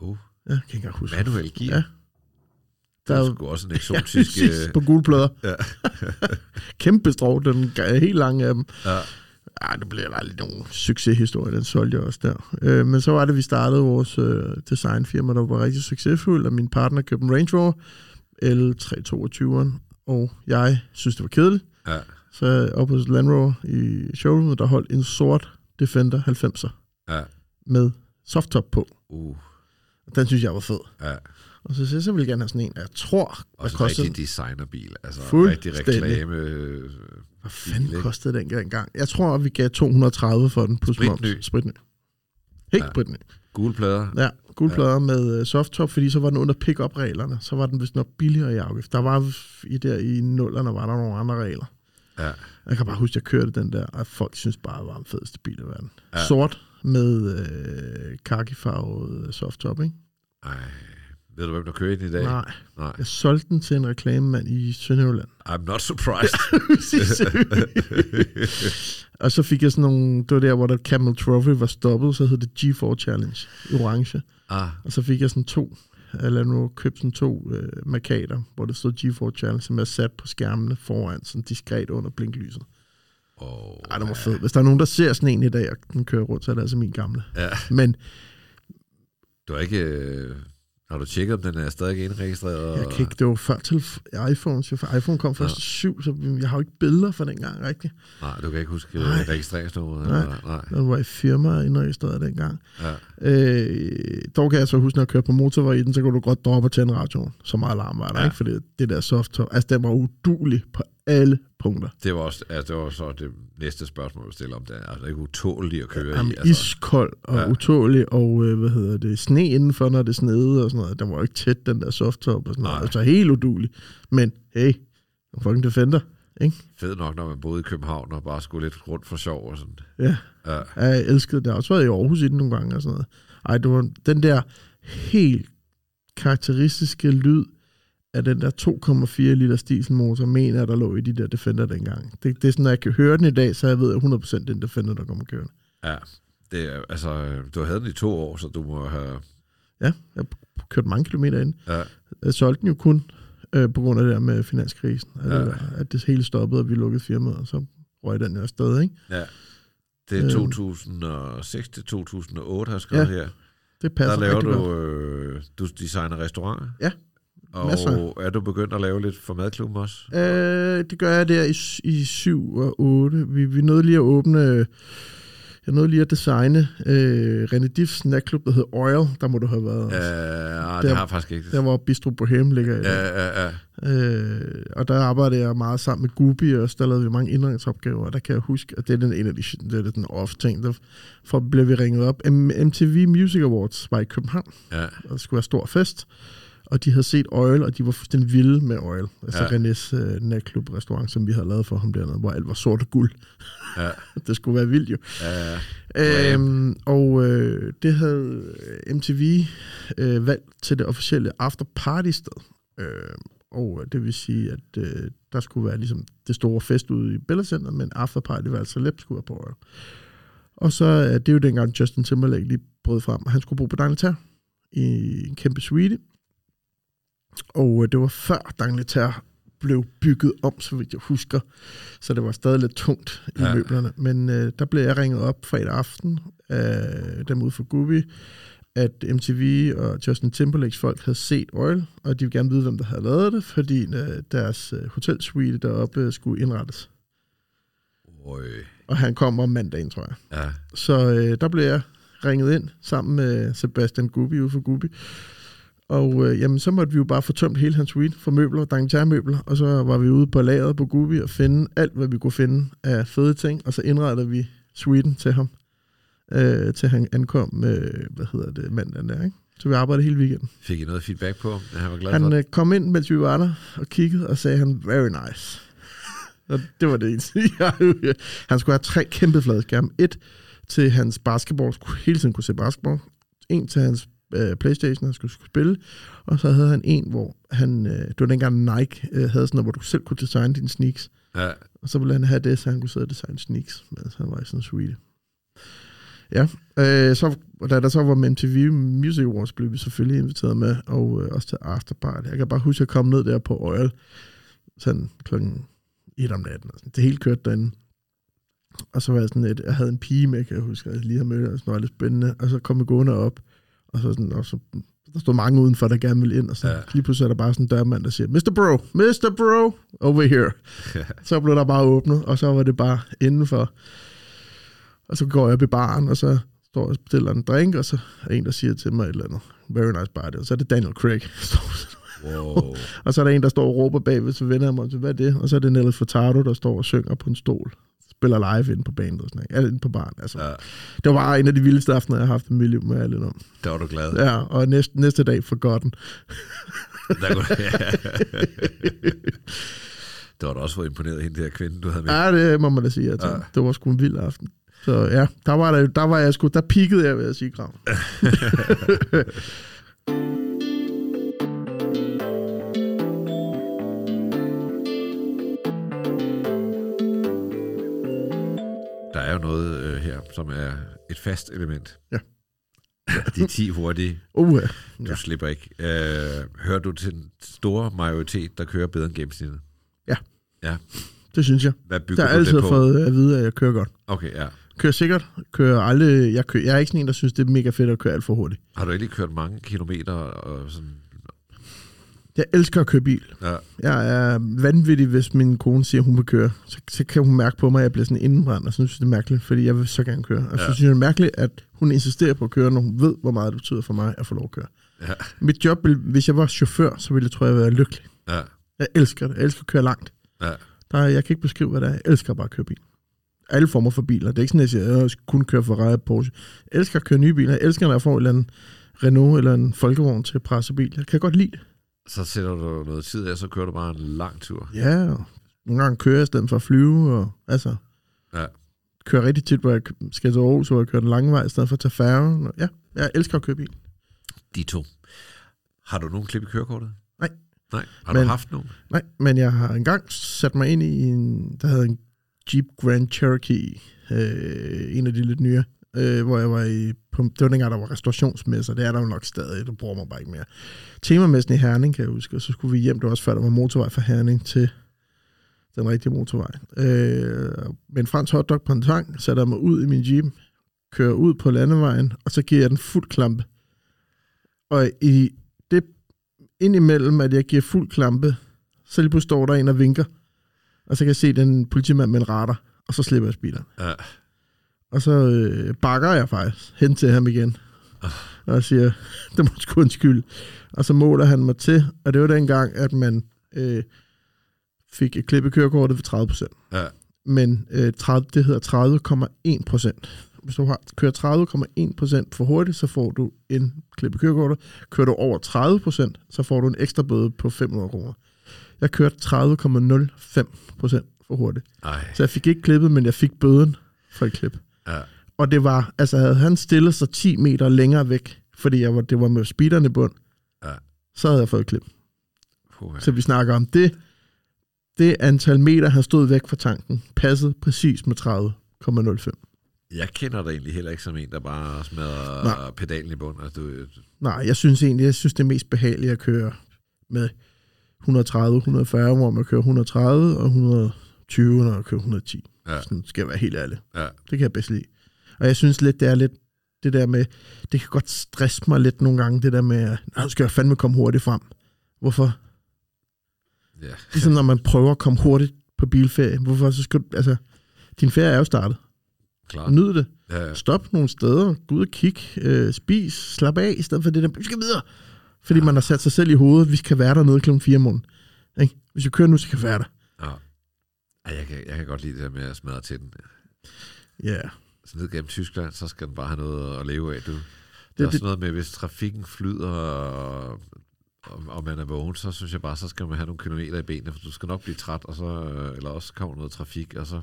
Uh, Ja, kan ikke engang huske. manuel gear. Ja. Der Der er sgu også en Ja, eksotisk... præcis, øh, på gule plader. Ja. Kæmpe strå, den er helt lang af dem. ja. Ja, det blev aldrig nogen succeshistorie, den solgte jeg også der. Øh, men så var det, vi startede vores øh, designfirma, der var rigtig succesfuld, og min partner købte en Range Rover L322'eren, og jeg synes, det var kedeligt. ja. Så op hos Land Rover i showroomet, der holdt en sort Defender 90'er Ja. med softtop på. Uh, Og Den synes jeg var fed. ja. Og så synes jeg, så ville jeg gerne have sådan en, jeg tror, Også en kostede... rigtig designerbil. Altså rigtig reklame. øh, Hvad fanden ikke? kostede den engang? Jeg tror, at vi gav 230 for den, plus Spritny. moms. Spritny. Helt Ja. ja. Gule plader. Ja, guldplader ja. med uh, softtop, fordi så var den under pick-up-reglerne. Så var den vist nok billigere i afgift. Der var i der i nullerne, var der nogle andre regler. Ja. Jeg kan bare huske, at jeg kørte den der, og folk synes bare, det var den fedeste bil i verden. Ja. Ja. Sort, med øh, kakifarvet softtop, ikke? Ej, ved du, hvem der kører den i dag? Nej. Nej. Jeg solgte den til en reklamemand i Sønderjylland. I'm not surprised. og så fik jeg sådan nogle, det var der, hvor der Camel Trophy var stoppet, så hed det G4 Challenge orange. ah, Og så fik jeg sådan to, eller nu købte sådan to øh, markader, hvor der stod G4 Challenge, som jeg sat på skærmene foran, sådan diskret under blinklyset. oh, Ej, det var fedt. Hvis der er nogen, der ser sådan en i dag, og den kører rundt, så er det altså min gamle. Ja. Men Du har ikke... Har du tjekket, om den er stadig indregistreret? jeg kan ikke, det var før til iPhone, så iPhone kom først Ja. i 7, så jeg har jo ikke billeder fra dengang rigtigt. Nej, du kan ikke huske Nej. øh, registreringsnummeret? Nej. eller- nej. Den var i firma indregistreret dengang. Ja. Øh, dog kan jeg så huske, når jeg kørte på motorvej i den, så kunne du godt droppe og tænde radioen. Så meget alarm var der, ja. ikke? Fordi det der soft altså den var udulig på alle punkter. Det var, også, altså, det var så det næste spørgsmål, jeg stiller om det. er. Altså, ikke utåligt at køre Jamen, i. Altså, iskold og Ja. ja. utålig, og øh, hvad hedder det, sne indenfor, når det snede og sådan noget. Den var jo ikke tæt, den der softtop og sådan noget. Nej. Altså helt udulig. Men hey, fucking Defender, ikke? Fed nok, når man boede i København og bare skulle lidt rundt for sjov og sådan. Ja, Ja. jeg elskede det. Jeg har også været i Aarhus i den nogle gange og sådan noget. Ej, det var den der helt karakteristiske lyd af den der 2,4 liter dieselmotor, mener jeg, der lå i de der Defender dengang. Det, det er sådan, når jeg kan høre den i dag, så jeg ved, at 100% det er en Defender, der kommer kørende. ja. Det er, altså, du havde den i to år, så du må have... Ja, jeg har kørt mange kilometer ind. Ja, Jeg solgte den jo kun øh, på grund af det der med finanskrisen. At, Ja. det, at det hele stoppede, og vi lukkede firmaet, og så røg den jo afsted, ikke? ja. Det er Øhm. 2006 til 2008, har jeg skrevet Ja, her. Det passer Der laver du, godt. øh, du designer restauranter. Ja, masser. Og er du begyndt at lave lidt for madklubben også? Øh, det gør jeg der i, i 7 og 8. Vi, vi nåede lige at åbne... Jeg nåede lige at designe øh, René Diffs natklub, der hedder Oil. Der må du have været. Ja, det Der- har jeg faktisk ikke. Der hvor Bistro Bohem ligger. Ja, ja, ja. Øh, og der arbejdede jeg meget sammen med Gubi, og der lavede vi mange indringsopgaver, og der kan jeg huske, at det er den en af de det er den off-ting, der for blev vi ringet op. M- MTV Music Awards var i København, ja. og der skulle være stor fest, og de havde set Oil, og de var fuldstændig vilde med Oil. Altså Ja. Renés øh, natklub restaurant, som vi havde lavet for ham dernede, hvor alt var sort og guld. Ja, det skulle være vildt jo. ja, ja. Øhm, og øh, det havde MTV øh, valgt til det officielle after party sted. Øh, og øh, det vil sige, at øh, der skulle være ligesom det store fest ude i Bellacenter, men after party var altså Lep skulle være på Royal. Og så øh, det er jo dengang Justin Timberlake lige brød frem, han skulle bo på Dangleterre i en kæmpe suite. Og øh, det var før Dangleterre blev bygget om, så vidt jeg husker. Så det var stadig lidt tungt i Ja. møblerne. Men øh, der blev jeg ringet op fredag aften af dem ude for Gubi, at MTV og Justin Timberlakes folk havde set Oil, og de ville gerne vide, hvem der havde lavet det, fordi øh, deres øh, hotelsuite deroppe øh, skulle indrettes. Øj. Og han kom om mandagen, tror jeg. Ja, Så øh, der blev jeg ringet ind sammen med Sebastian Gubi ude for Gubi. Og øh, jamen, så måtte vi jo bare få tømt hele hans suite for møbler, dankjærmøbler, og så var vi ude på lageret på Gubi og finde alt, hvad vi kunne finde af fede ting, og så indrettede vi suiten til ham, øh, til han ankom, øh, hvad hedder det, mandagen der, ikke? Så vi arbejdede hele weekenden. fik I noget feedback på? Ja, han var glad for Han det. øh, kom ind, mens vi var der, og kiggede, og sagde han, very nice. og det var det eneste. Han skulle have tre kæmpe fladskærme. Et til hans basketball, skulle hele tiden kunne se basketball. En til hans øh, Playstation, han skulle, skulle spille. Og så havde han en, hvor han, øh, det var dengang Nike øh, havde sådan noget, hvor du selv kunne designe dine sneaks. Ja, Og så ville han have det, så han kunne sidde og designe sneaks, mens han var i sådan en suite. Ja, øh, så, da der så var med MTV Music Awards, blev vi selvfølgelig inviteret med, og øh, også til afterparty. Jeg kan bare huske, at jeg kom ned der på Oil, sådan klokken et om natten. Og sådan. Det hele kørte derinde. Og så var jeg sådan lidt, jeg havde en pige med, kan jeg huske, jeg lige havde mødt, og sådan noget lidt spændende. Og så kom jeg gående op, og så sådan, og så, der stod mange udenfor, der gerne ville ind, og så Ja. ja. lige pludselig er der bare sådan en dørmand, der siger, Mr. Bro, Mr. Bro, over here. Så blev der bare åbnet, og så var det bare indenfor. Og så går jeg op i baren, og så står jeg og bestiller en drink, og så er en, der siger til mig et eller andet. Very nice party. Og så er det Daniel Craig. wow. og så er der en, der står og råber bagved, så vender jeg mig til, hvad er det? Og så er det Nelly Furtado, der står og synger på en stol. Spiller live inde på banen og sådan noget. Eller inde på baren. Altså, Ja, Det var bare en af de vildeste aftener, jeg har haft i mit liv med alle om. der var du glad. Ja, og næste, næste dag forgotten. Der kunne, ja. Det var da også for imponeret hende der kvinde, du havde med. Ja, det må man da sige. Ja. Det var sgu en vild aften. Så ja, der var, der, der var jeg sgu, der pikkede jeg ved at sige grav. jo noget øh, her, som er et fast element. Ja. De 10 hurtige, Uh, du Ja. slipper ikke. Øh, hører du til den store majoritet, der kører bedre end gennemsnittet? det synes jeg. Hvad Der bygger har du altid det på? fået at vide, at jeg kører godt. Okay, ja. Kører sikkert. Kører aldrig, jeg, kører, jeg er ikke sådan en, der synes, det er mega fedt at køre alt for hurtigt. Har du egentlig kørt mange kilometer og sådan? Jeg elsker at køre bil. Ja, Jeg er vanvittig, hvis min kone siger, at hun vil køre. Så, så kan hun mærke på mig, at jeg bliver sådan indenbrændt, og så synes jeg, det er mærkeligt, fordi jeg vil så gerne køre. Og så Ja. synes jeg, det er mærkeligt, at hun insisterer på at køre, når hun ved, hvor meget det betyder for mig at få lov at køre. ja, Mit job, hvis jeg var chauffør, så ville jeg, tror jeg, være lykkelig. ja, Jeg elsker det. Jeg elsker at køre langt. ja. Der, er- jeg kan ikke beskrive, hvad det er. Jeg elsker bare at køre bil. Alle former for biler. Det er ikke sådan, at jeg siger, at jeg kun køre Ferrari og Porsche. Jeg elsker at køre nye biler. Jeg elsker, når jeg får en eller anden Renault eller en Folkevogn til pressebil. Jeg kan godt lide det. Så sætter du noget tid af, så kører du bare en lang tur. Ja, og nogle gange kører jeg i stedet for at flyve. Og, altså, Ja. kører rigtig tit, hvor jeg skal til Aarhus, hvor jeg kører den lange vej, i stedet for at tage færgen. Ja, jeg elsker at køre bil. De to. Har du nogen klip i kørekortet? Nej. Nej, har Men- du haft nogen? Nej, men jeg har engang sat mig ind i en, der havde en Jeep Grand Cherokee, øh, en af de lidt nye, øh, hvor jeg var i, på, det var dengang, der var restaurationsmesser, det er der jo nok stadig, det bruger mig bare ikke mere. Temamessen i Herning, kan jeg huske, og så skulle vi hjem, det var også før, der var motorvej fra Herning til den rigtige motorvej. Øh, med en fransk hotdog på en tang, sætter jeg mig ud i min Jeep, kører ud på landevejen, og så giver jeg den fuld klampe. Og i det indimellem, at jeg giver fuld klampe, så lige pludselig står der en og vinker, og så kan jeg se den politimand med en radar, og så slipper jeg speederen. Ja. Og så øh, bakker jeg faktisk hen til ham igen, og jeg siger, det må sgu undskylde. Og så måler han mig til, og det var dengang, at man øh, fik et klip i kørekortet ved 30 procent. Ja. Men øh, 30, det hedder 30,1 procent. Hvis du har, kører 30,1 procent for hurtigt, så får du en klip i kørekortet. Kører du over 30 procent, så får du en ekstra bøde på 500 kroner. Jeg kørte 30,05 procent for hurtigt. Ej, Så jeg fik ikke klippet, men jeg fik bøden for et klip. Ja. Og det var, altså havde han stillet sig 10 meter længere væk, fordi jeg var, det var med speederen i bund, Ja. så havde jeg fået et klip. Puha. Så vi snakker om det, det antal meter, han stod væk fra tanken, passede præcis med 30,05. Jeg kender dig egentlig heller ikke som en, der bare smadrer Nej. pedalen i bund. Altså, du, Nej, jeg synes egentlig, jeg synes det er mest behageligt at køre med 130, 140, hvor man kører 130, og 120, når man kører 110. Ja. Sådan skal jeg være helt ærlig. ja, Det kan jeg bedst lide. Og jeg synes lidt, det er lidt det der med, det kan godt stresse mig lidt nogle gange, det der med, at "Nå, nu skal jeg fandme komme hurtigt frem. Hvorfor? ja. Ligesom når man prøver at komme hurtigt på bilferie. Hvorfor så skal du, altså, din ferie er jo startet. Klart. Nyd det. Ja, Stop nogle steder, gå ud og kig, øh, spis, slap af, i stedet for det der, vi skal videre. Fordi man har sat sig selv i hovedet, vi skal være der nede kl. 4 om morgenen. Ikke? Hvis jeg kører nu, så kan jeg være der. Ja. Ej, jeg, kan, jeg kan godt lide det der med at smadre til den. Ja, yeah. Så ned gennem Tyskland, så skal den bare have noget at leve af, du. Det er Det- også det- noget med, hvis trafikken flyder, og, og, og man er vågen, så synes jeg bare, så skal man have nogle kilometer i benene, for du skal nok blive træt, og så, eller også kommer noget trafik, og så,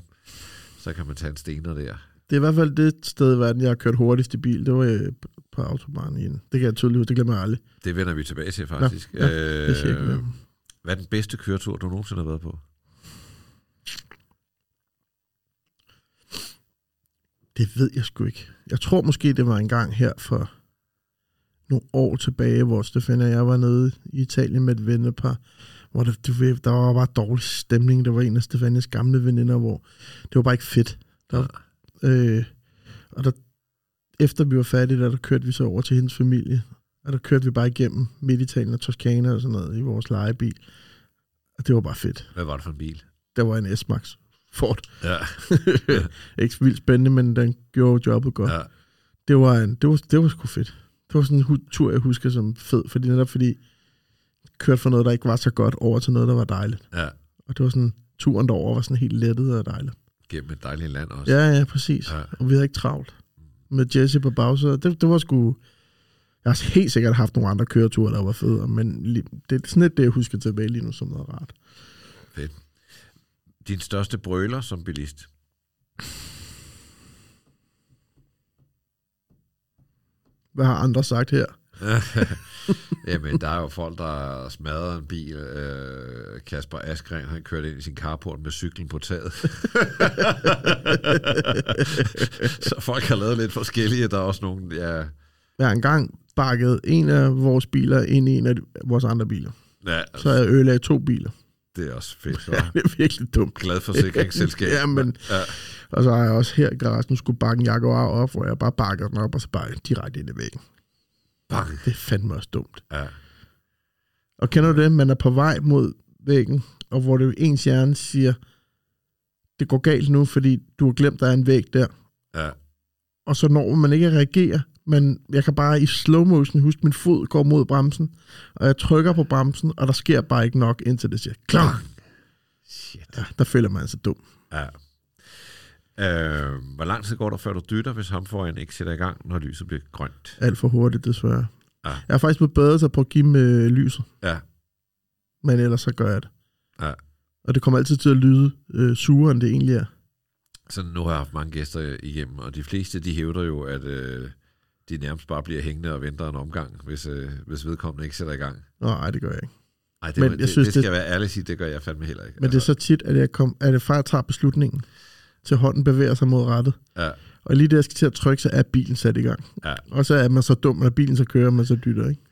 så kan man tage en stener der. Det er i hvert fald det sted i verden, jeg har kørt hurtigst i bil. Det var øh, på autobahn i en. Det kan jeg tydeligt huske, det glemmer jeg aldrig. Det vender vi tilbage til, faktisk. Ja, ja, Det øh, mere. hvad er den bedste køretur, du nogensinde har været på? Det ved jeg sgu ikke. Jeg tror måske, det var en gang her for nogle år tilbage, hvor Stefan og jeg var nede i Italien med et vennepar, hvor der, der var bare dårlig stemning. Det var en af Stefanias gamle veninder, hvor det var bare ikke fedt. Der, øh, og der, efter vi var færdige, der, der kørte vi så over til hendes familie, og der kørte vi bare igennem midt Italien og Toskana og sådan noget i vores lejebil. Og det var bare fedt. Hvad var det for en bil? Der var en S-Max Ford. Ja, ikke vildt spændende, men den gjorde jobbet godt. ja, Det var, en, det var, det var sgu fedt. Det var sådan en tur, jeg husker som fed, fordi netop fordi kørte fra noget, der ikke var så godt, over til noget, der var dejligt. ja. Og det var sådan, turen derover var sådan helt lettet og dejligt. Gennem et dejligt land også. Ja, ja, præcis. Ja. Og vi havde ikke travlt. Med Jesse på bagsædet. Det, det var sgu... Jeg har helt sikkert haft nogle andre køreture, der var federe, men det er sådan lidt det, jeg husker tilbage lige nu som noget rart. Din største brøler som bilist? Hvad har andre sagt her? Jamen, der er jo folk, der smadrer en bil. Øh, Kasper Askren, han kørte ind i sin carport med cyklen på taget. så folk har lavet lidt forskellige. Der er også nogen, ja... Jeg engang bakket en af vores biler ind i en af vores andre biler. Ja, altså. Så jeg ødelagde to biler det er også fedt. Ja, det er virkelig dumt. Glad forsikringsselskab. Ja, men- Ja. Og så har jeg også her i garagen skulle bakke en Jaguar op, hvor jeg bare bakker den op, og så bare direkte ind i væggen. Bang. Det er fandme også dumt. Ja. Og kender du det? Man er på vej mod væggen, og hvor det ens hjerne siger, det går galt nu, fordi du har glemt, der er en væg der. Ja. Og så når man ikke reagerer, men jeg kan bare i slow motion huske, at min fod går mod bremsen, og jeg trykker på bremsen, og der sker bare ikke nok, indtil det siger, klar. Shit. Ja, der føler man sig dum. Ja. Øh, hvor lang tid går der, før du dytter, hvis ham foran ikke sætter i gang, når lyset bliver grønt? Alt for hurtigt, desværre. Ja. Jeg har faktisk blevet bedre til at prøve at give med lyset, Ja. men ellers så gør jeg det. Ja. Og det kommer altid til at lyde øh, surere, end det egentlig er. Så nu har jeg haft mange gæster igennem, og de fleste, de hævder jo, at øh, de nærmest bare bliver hængende og venter en omgang, hvis, øh, hvis vedkommende ikke sætter i gang. Nej, det gør jeg ikke. Ej, det, Men men jeg det, synes, det skal det- jeg være ærlig at sige, det gør jeg fandme heller ikke. Men det er så tit, at jeg, kom, at jeg faktisk tager beslutningen, til hånden bevæger sig mod rettet. Ja, Og lige det, jeg skal til at trykke, så er bilen sat i gang. Ja. Og så er man så dum, at bilen så kører, man så dytter, ikke?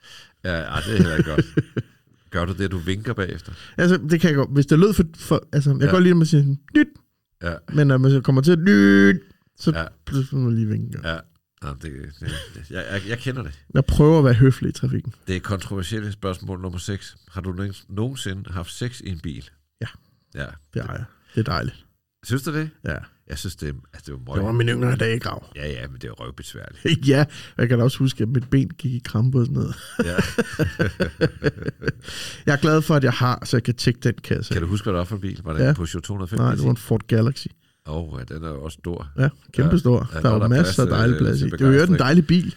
ja, ej, det er heller ikke godt. Gør du det, du vinker bagefter? Altså, det kan jeg godt. Hvis det lød for... for altså, jeg kan Ja. godt lide, at man siger dyt, Ja, men når man så kommer til at dyt, så Ja. ja. pludselig må man lige vinke. Ja. Ja. Det, det, jeg, jeg, jeg kender det. Jeg prøver at være høflig i trafikken. Det er kontroversielle spørgsmål nummer 6. Har du nogensinde haft sex i en bil? Ja. Ja. Det er jeg. Det er dejligt. Synes du det? Ja. Jeg synes, det, altså, det er Det var min yngre dage, Grav. Ja, ja, men det er røvbesværligt. ja, jeg kan da også huske, at mit ben gik i krampe og sådan noget. Ja. Jeg er glad for, at jeg har, så jeg kan tjekke den kasse. Kan du huske, hvad det var for en bil? Var det Ja. en Peugeot 205? Nej, det var en Ford Galaxy. Åh, oh, ja, den er jo også stor. Ja, kæmpe stor. Ja, der der er var der masser af dejlig øh, plads i. til Det var jo en dejlig bil.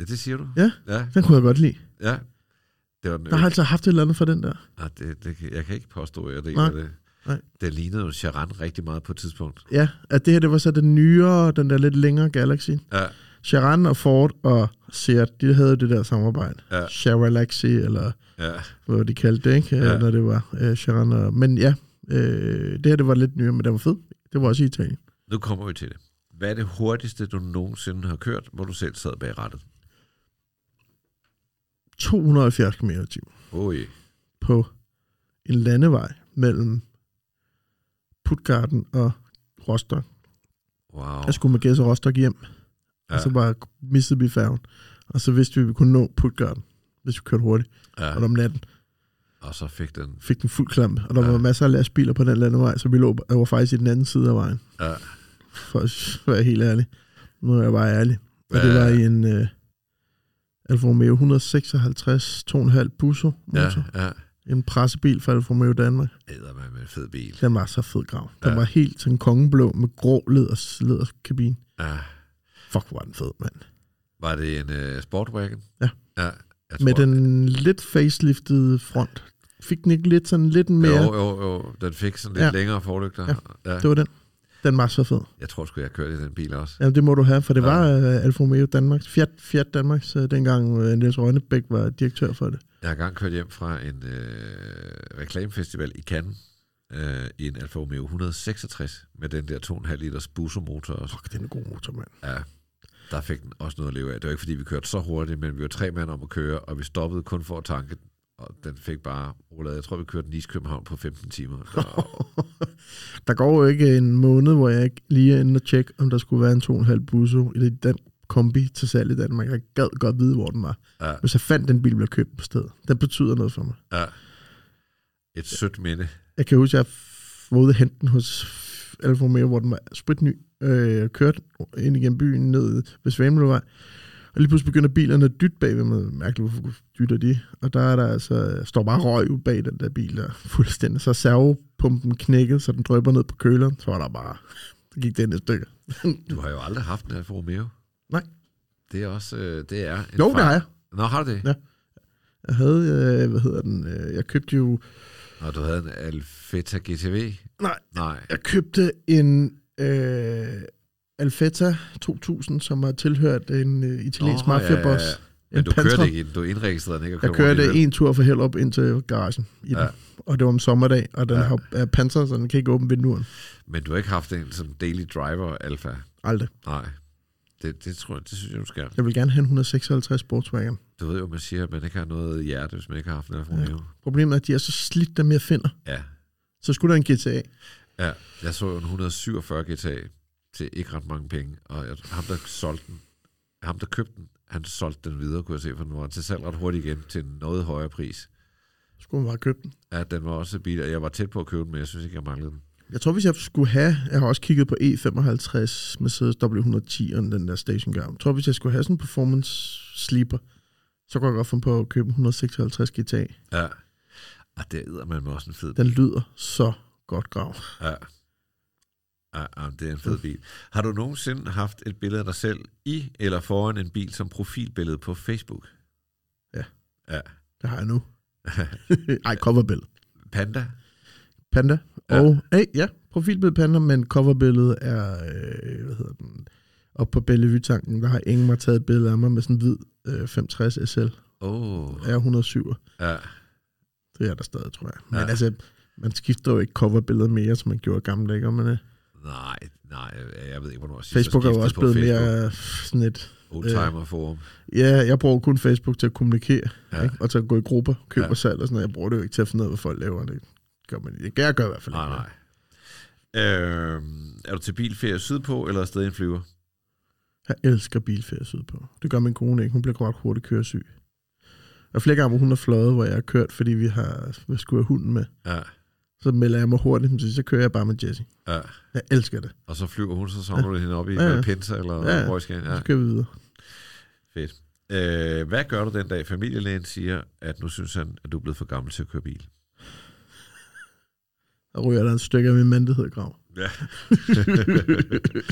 Ja, det siger du? Ja. Ja, Den kunne jeg godt lide. ja. Det var den, Jeg har altid haft et eller andet for den der. ah, det, det, jeg kan ikke påstå, at jeg deler Nej. det. Nej. Det lignede jo Charan rigtig meget på et tidspunkt. Ja, at det her det var så den nyere, den der lidt længere Galaxy. Ja, Charan og Ford og Seat, de havde det der samarbejde. Ja. Charalaxy, eller ja. hvad de kaldte det, ikke? Ja. Ja. Når det var uh, Charan og... Men ja, øh, det her det var lidt nyere, men det var fedt. Det var også i Italien. Nu kommer vi til det. Hvad er det hurtigste, du nogensinde har kørt, hvor du selv sad bag rattet? 270 km i timen Oj. på en landevej mellem Puttgarden og Rostock. Wow. Jeg skulle med Gæs og Rostock hjem. Ja, og så bare mistede vi færgen. Og så vidste vi, at vi kunne nå Puttgarden, hvis vi kørte hurtigt. ja. Og om natten Og så fik den... fik den fuld klam, og der Ja. var masser af lastbiler på den landevej, så vi lå jeg var faktisk i den anden side af vejen, Ja. for at være helt ærlig. Nu er jeg bare ærlig. Og det Hvad- var i en uh, Alfa Romeo 156 2,5 Busso Ja, motor. ja. En pressebil fra Alfa Romeo Danmark. Æder mig med en fed bil. Den var så fed grav. Den Ja. var helt sådan kongeblå med grå leders, lederskabine. Ja. Fuck, hvor var den fed, mand. Var det en uh, Sportwagen? Ja. Ja. Jeg Med tror- den lidt faceliftede front. Fik den ikke lidt sådan lidt mere? Jo, jo, jo. Den fik sådan lidt Ja. længere forlygter. Ja. ja. Det var den. Den var så fed. Jeg tror sgu, jeg kørte i den bil også. Jamen, det må du have, for det Ja. var uh, Alfa Romeo Danmarks, Fiat, Fiat Danmarks, uh, dengang uh, Niels Rønnebæk var direktør for det. Jeg har engang kørt hjem fra en øh, reklamefestival i Cannes øh, i en Alfa Romeo 166 med den der 2,5 liters Busso-motor også. Fuck, det er en god motor, mand. Ja, der fik den også noget at leve af. Det var ikke, fordi vi kørte så hurtigt, men vi var tre mand om at køre, og vi stoppede kun for at tanke den, og den fik bare rullet. Jeg tror, vi kørte Nice København på 15 timer. Der, Der går jo ikke en måned, hvor jeg ikke lige er inde og tjekke, om der skulle være en 2,5 Busso i den kombi til salg i Danmark. Jeg gad godt vide, hvor den var. ja, Hvis jeg fandt den bil, blev købt på stedet. Den betyder noget for mig. ja. Et sødt minde. Jeg kan huske, at jeg var ude og hente den hos Alfa Romeo, hvor den var spritny. Øh, kørte ind igennem byen ned ved Svanemøllevej. Og lige pludselig begynder bilerne at dytte bagved mig. Mærkeligt, hvorfor dytter de? Og der er der altså, står bare røg ud bag den der bil der, fuldstændig. Så servopumpen knækkede, så den drøber ned på køleren. Så var der bare, så gik den et stykke. Du har jo aldrig haft en Alfa Romeo. Nej. Det er også, øh, det er en Jo, det fejl. har jeg. Nå, har du det? Ja. Jeg havde, øh, hvad hedder den, øh, jeg købte jo, Og du havde en Alfetta GTV? Nej. Nej. jeg købte en, øh, Alfetta 2000, som har tilhørt en uh, italiensk oh, ja, ja, mafiaboss. ja. En Men du Pantra. kørte ikke du indregistrerede den ikke? og Jeg kørte en tur fra Hellerup ind til garagen i den. Ja. Og det var om sommerdag, og den Ja. ja. har er panser, så den kan ikke åbne vinduerne. Men du har ikke haft en som daily driver alfa? Aldrig. Nej. Det, det tror jeg, det synes jeg, du skal. Jeg vil gerne have en 156 Sportswagen. Du ved jo, man siger, at man ikke har noget hjerte, hvis man ikke har haft en Alfa Romeo. Problemet er, at de er så slidt, dem jeg finder. Ja. Så skulle der en GTA. Ja. Jeg så jo en 147 GTA til ikke ret mange penge, og jeg, ham, der solgte den, ham, der købte den, han solgte den videre, kunne jeg se, for den var til salg ret hurtigt igen til en noget højere pris. Skulle man bare købe den. Ja, den var også billig, og jeg var tæt på at købe den, men jeg synes ikke, jeg manglede den. Jeg tror, hvis jeg skulle have... Jeg har også kigget på E55 Mercedes W110 og den der stationcar. Jeg tror, hvis jeg skulle have sådan en performance sleeper, så kunne jeg godt finde på at købe en 156 GTA. Ja. Og det er man med også en fed Den lyder så godt grav. Ja. Ja, ja, det er en fed bil. Har du nogensinde haft et billede af dig selv i eller foran en bil som profilbillede på Facebook? Ja. Ja. Det har jeg nu. Ej, coverbillede. Panda? Panda. Ja. Og, hey, ja, profilbillede Panda, men coverbilledet er, øh, hvad hedder den, op på Bellevue-tanken, der har Ingmar taget et billede af mig med sådan en hvid øh, 560 SL. Åh. Oh. R107. Ja. Det er der stadig, tror jeg. Men ja. altså, man skifter jo ikke coverbilleder mere, som man gjorde gamle dage, man det? Nej, nej, jeg ved ikke, hvornår sidst Facebook er jeg jo også blevet Facebook. mere sådan et... Oldtimer forum. Ja, jeg bruger kun Facebook til at kommunikere, Ja. ikke? og til at gå i grupper, købe Ja. og salg og sådan noget. Jeg bruger det jo ikke til at finde ud af, hvad folk laver. Det gør man ikke. Jeg gør i hvert fald Nej, ikke. nej. Øh, er du til bilferie sydpå, eller er stadig en flyver? Jeg elsker bilferie sydpå. Det gør min kone ikke. Hun bliver ret hurtigt køresyg. Og flere gange, hvor hun har fløjet, hvor jeg har kørt, fordi vi har vi skulle have hunden med. Ja. Så melder jeg mig hurtigt, men så kører jeg bare med Jessie. ja. Jeg elsker det. Og så flyver hun, så samler du hende op i Ja, ja. ja. Pensa, eller Ja, ja. ja. hvor skal hen? Så Ja, kører vi videre. fedt. Øh, hvad gør du den dag, familielægen siger, at nu synes han, at du er blevet for gammel til at køre bil? Og ryger der et stykke af min mandighed grav. Ja.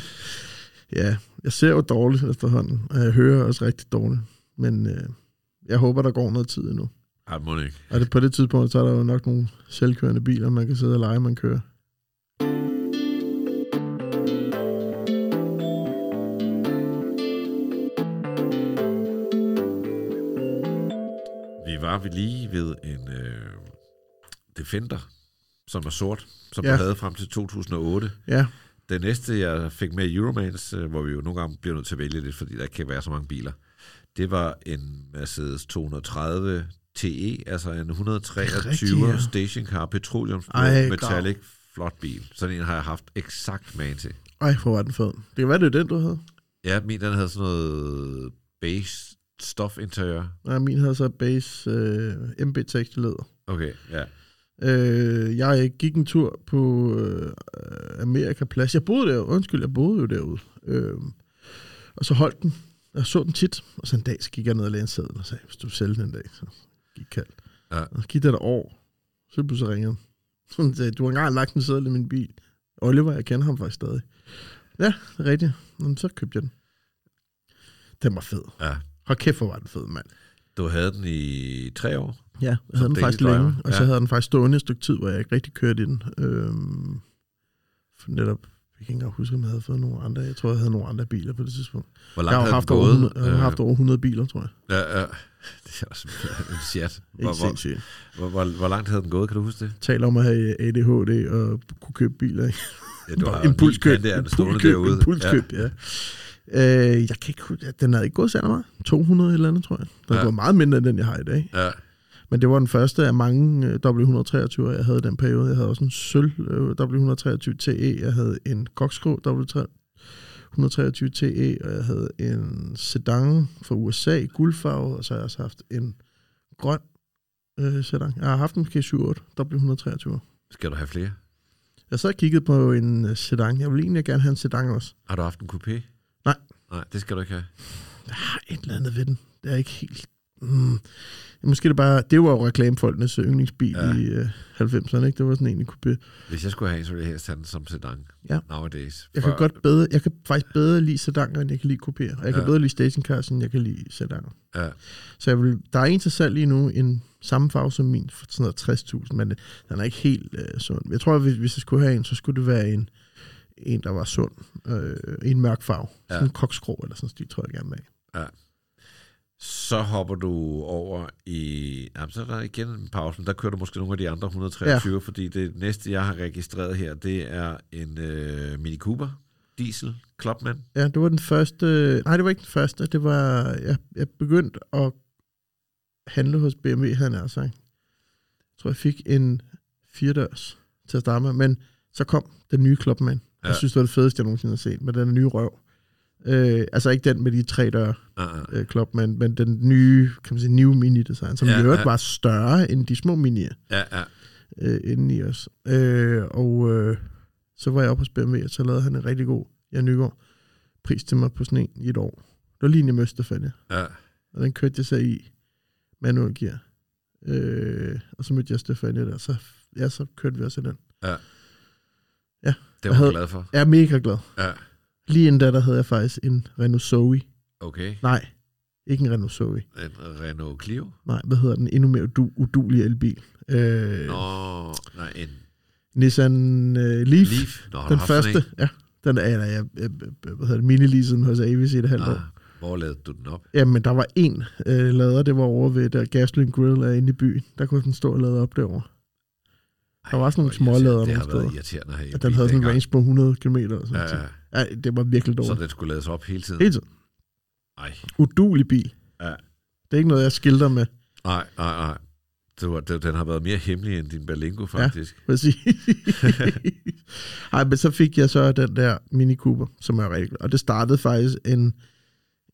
Ja, jeg ser jo dårligt efterhånden, og jeg hører også rigtig dårligt. Men øh, jeg håber, der går noget tid endnu. Ej, må ikke. Og det, på det tidspunkt, så er der jo nok nogle selvkørende biler, man kan sidde og lege, man kører. Vi var ved lige ved en øh, Defender, som er sort, som ja. Du havde frem til 2008. Ja, Det næste, jeg fik med i Euromans, øh, hvor vi jo nogle gange bliver nødt til at vælge lidt, fordi der kan være så mange biler, det var en Mercedes 230 TE, altså en 123 rigtigt, ja. stationcar petroleumsblå Ej, metallic flot bil. Sådan en har jeg haft eksakt magen til. ej, hvor var den fed. Det kan være, det er den, du havde. Ja, min den havde sådan noget beige stofinteriør. Nej, min havde så base øh, MB tekst læder. Okay, ja. Øh, jeg gik en tur på øh, Amerikaplads. Jeg boede der, undskyld, jeg boede jo derude. Øh, og så holdt den. Jeg så den tit, og så en dag, så gik jeg ned og lagde en seddel og sagde, hvis du vil sælge den en dag, så gik kaldt. Ja. Og så gik der et år, så pludselig ringede han. Så han sagde, du har engang lagt en seddel i min bil. Oliver, jeg kender ham faktisk stadig. Ja, det er rigtigt. Nå, så købte jeg den. Den var fed. ja. Hold kæft, hvor var den fed, mand. Du havde den i tre år. Ja, jeg havde den faktisk længe, og så ja. havde den faktisk stående et stykke tid, hvor jeg ikke rigtig kørte i den. Øhm, for netop, jeg kan ikke engang huske, om jeg havde fået nogle andre. Jeg tror, jeg havde nogle andre biler på det tidspunkt. Hvor Jeg langt har jo havde haft over, gået? 100, jeg har haft over 100 biler, tror jeg. Ja, ja. Det er også en chat. Hvor, Ikke hvor, sindssygt. hvor, hvor, hvor langt havde den gået, kan du huske det? Taler om at have ADHD og kunne købe biler. Ja, du har impulskøb, ni pandaer stående derude. impulskøb, ja. Øh, jeg kan ikke huske, den havde ikke gået særlig meget. 200 eller andet, tror jeg. Den Ja. ja. gået meget mindre, end den, jeg har i dag. Ja. ja. Men det var den første af mange øh, W123, jeg havde i den periode. Jeg havde også en sølv øh, W123 TE, jeg havde en kokskro W123 TE, og jeg havde en sedan fra USA i guldfarve, og så har jeg også haft en grøn øh, sedan. Jeg har haft en måske 7-8 W123. Skal du have flere? Jeg så og kiggede på en øh, sedan. Jeg vil egentlig gerne have en sedan også. Har du haft en coupé? Nej. Nej, det skal du ikke have. Jeg har et eller andet ved den. Det er ikke helt... Mm. Måske det bare... Det var jo reklamefolkenes yndlingsbil Ja. ja. i øh, 90'erne, ikke? Det var sådan en, kunne Hvis jeg skulle have en, så ville jeg helst have den som sedan. Ja. Nowadays. Jeg kan, For- godt bedre, jeg kan faktisk bedre lide sedaner, end jeg kan lide kopier. Og jeg kan Ja. bedre lide stationcars, end jeg kan lide sedaner. Ja. Så jeg vil, der er en til salg lige nu, en samme farve som min, for sådan noget 60.000, men den er ikke helt øh, sund. Jeg tror, at hvis, hvis jeg skulle have en, så skulle det være en, en, der var sund, øh, en mørk farve. Ja. Sådan en koksgrå eller sådan en stil, tror jeg gerne med. Så hopper du over i... Jamen, så er der igen en pause, men der kører du måske nogle af de andre 123, ja. fordi det næste, jeg har registreret her, det er en øh, Mini Cooper Diesel Clubman. Ja, det var den første... Nej, det var ikke den første. Det var... Jeg, jeg begyndte at handle hos BMW, havde jeg sagt. Jeg tror, jeg fik en firedørs til at starte med, men så kom den nye Clubman. Ja. Ja. Jeg synes, det var det fedeste, jeg nogensinde har set, med den nye røv. Øh, altså ikke den med de tre døre Uh, uh. øh, Clubman, men den nye, kan man sige, New Mini Design, som Ja, ja, i øvrigt ja. var større end de små Mini'er Ja, ja. øh, inden i os. Øh, og øh, så var jeg oppe hos BMW, og så lavede han en rigtig god Jan Nygaard pris til mig på sådan en i et år. Det var lige inden jeg mødte Stefania, ja. og den kørte jeg så i manuel gear. Øh, og så mødte jeg Stefania der, så, ja, så kørte vi også i den. Det var Jeg havde- glad for. Jeg er mega glad. Ja. Lige inden da, der havde jeg faktisk en Renault Zoe. Okay. Nej, ikke en Renault Zoe. En Renault Clio? Nej, hvad hedder den? Endnu mere udu- udulig elbil. Øh, Nå, nej, en Nissan øh, Leaf. Leaf. Nå, Den første, ja. Den er, eller jeg, jeg, hvad hedder det, mini-leasen hos Avis i et halvt år. Hvor lavede du den op? Jamen, der var en øh, lader, det var over ved der Gasoline Grill er inde i byen. Der kunne den stå og lade op derovre. Der var sådan nogle hvor irriterende. smålader Det nogle har været steder. irriterende at have i At den havde sådan en range på 100 km eller sådan Ja, ja. Ja, det var virkelig Så dårligt. den skulle lades op hele tiden? Hele tiden. Nej, Udulig bil. Ja. Det er ikke noget, jeg skilter med. nej, nej, nej. Det var, det, den har været mere hemmelig end din Berlingo, faktisk. Præcis. Ej, men så fik jeg så den der Mini Cooper, som er rigtig. Og det startede faktisk en,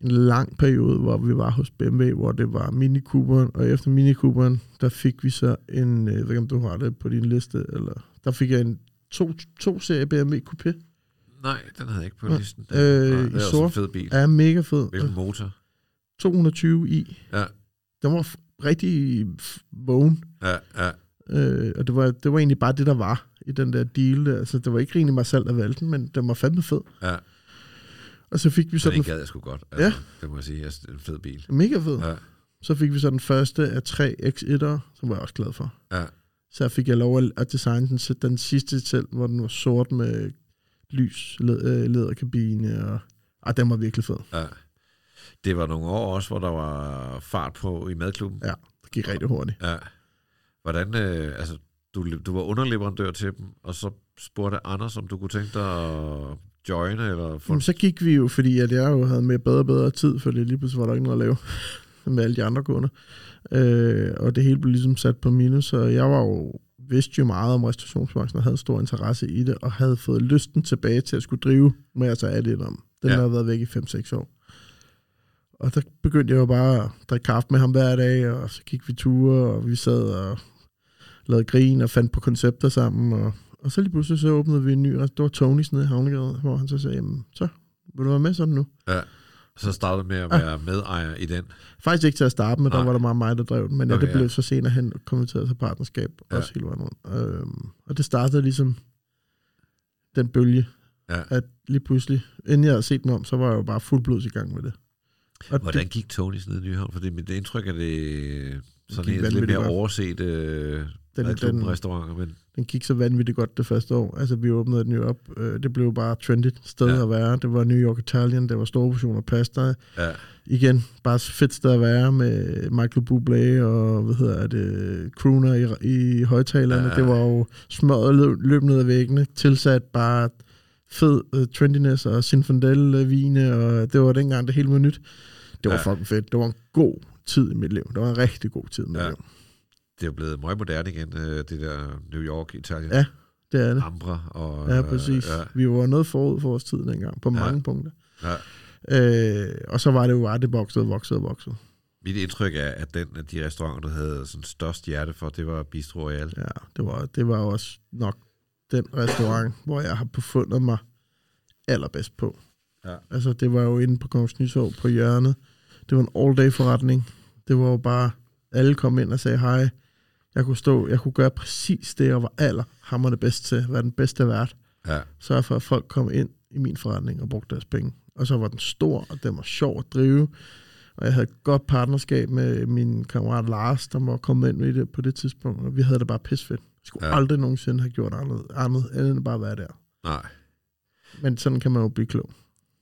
en lang periode, hvor vi var hos BMW, hvor det var Mini Cooperen, og efter Mini Cooperen, der fik vi så en, øh, jeg ved ikke om du har det på din liste, eller der fik jeg en to, to serie BMW Coupé. Nej, den havde jeg ikke på Ja. listen. Øh, Nej, det er sort. en fed bil. Er mega fed. Hvilken motor? 220 i. Ja, Den var rigtig vågen. ja, ja. Øh, og det var, det var egentlig bare det, der var i den der deal. Der. Altså, det var ikke rigtig mig selv, der valgte den, men den var fandme fed. ja. Og så fik vi så Så den den gad jeg sgu godt. Altså, ja. Det må jeg sige. Det er en fed bil. mega fed. Ja, Så fik vi så den første af tre X1'ere, som var jeg også glad for. ja. Så fik jeg lov at- at designe den, så den sidste selv, hvor den var sort med lys, led, øh, læderkabine, og ah, den var virkelig fed. ja. Det var nogle år også, hvor der var fart på i madklubben. Ja, det gik rigtig hurtigt. Ja. Hvordan, øh, altså, du, du var underleverandør til dem, og så spurgte Anders, om du kunne tænke dig at joine, eller få... Jamen, så gik vi jo, fordi at jeg jo havde med bedre og bedre tid, for lige pludselig var der ikke noget at lave med alle de andre kunder. Øh, og det hele blev ligesom sat på minus, så jeg var jo vidste jo meget om restaurationsbranchen og havde stor interesse i det, og havde fået lysten tilbage til at skulle drive, må jeg tage af det om. Den Ja. havde været væk i 5-6 år. Og der begyndte jeg jo bare at drikke kaffe med ham hver dag, og så gik vi ture, og vi sad og lavede grin og fandt på koncepter sammen. Og, og så lige pludselig så åbnede vi en ny restaurant. Det Tonys nede i Havnegade, hvor han så sagde, jamen, så vil du være med sådan nu? Ja. Så startede med at være medejer i den. Faktisk ikke til at starte med, der Nej. var der meget mig, der drev den, men ja, Okay, det blev ja. så senere hen konverteret til partnerskab, Ja. ja. også hele vejen rundt. Øhm, og det startede ligesom den bølge, Ja. at lige pludselig, inden jeg havde set den om, så var jeg jo bare fuldblods i gang med det. Og Hvordan det, gik Tonys ned i Nyhavn? Fordi mit indtryk er det sådan gik en lidt mere overset øh, den, den- restauranter, men den gik så vanvittigt godt det første år. Altså, vi åbnede den jo op. Øh, det blev bare trendy sted Ja. at være. Det var New York Italian, det var store portioner pasta. ja, Igen, bare fedt sted at være med Michael Bublé og, hvad hedder det, crooner i, i højtalerne. Ja. Det var jo smøret løb, løb ned ad væggene, tilsat bare fed uh, trendiness og Zinfandel-vine, og det var dengang det hele var nyt. Det var Ja. fucking fedt. Det var en god tid i mit liv. Det var en rigtig god tid i mit ja. liv. Det er jo blevet meget moderne igen, øh, det der New York, Italien, Ja, Det er det. Ambra og... Ja, præcis. Ja, Vi var noget forud for vores tid dengang, på Ja. mange punkter. ja. Øh, og så var det jo bare, det voksede og voksede og voksede. Mit indtryk er, at den af de restauranter, du havde sådan størst hjerte for, det var Bistro Royal. Ja, det var, det var også nok den restaurant, hvor jeg har befundet mig allerbedst på. Ja. Altså, det var jo inde på Kongens Nytorv på hjørnet. Det var en all-day forretning. Det var jo bare, alle kom ind og sagde hej. Jeg kunne stå, jeg kunne gøre præcis det, jeg var allerhammerende bedst til. Være den bedste vært. Ja, Sørge for, at folk kom ind i min forretning og brugte deres penge. Og så var den stor, og den var sjov at drive. Og jeg havde et godt partnerskab med min kammerat Lars, der var kommet ind i det på det tidspunkt. Og vi havde det bare pisfedt. Jeg skulle Ja. aldrig nogensinde have gjort andet, andet end at bare være der. nej. Men sådan kan man jo blive klog.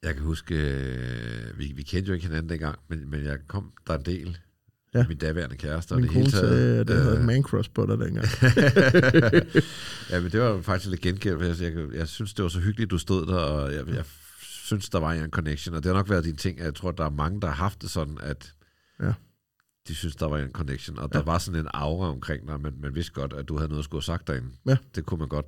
Jeg kan huske, øh, vi, vi kendte jo ikke hinanden dengang, men, men jeg kom der en del. Ja. Min daværende kæreste. Min og det hele kone sagde, at det havde øh, et man crush på dig dengang. ja, men det var faktisk lidt gengældt. Jeg, jeg, jeg synes, det var så hyggeligt, du stod der, og jeg, jeg synes, der var en connection, og det har nok været dine ting. Jeg tror, der er mange, der har haft det sådan, at Ja. de synes, der var en connection, og der Ja. var sådan en aura omkring dig, men man vidste godt, at du havde noget at skulle have sagt derinde. Ja. Det kunne man godt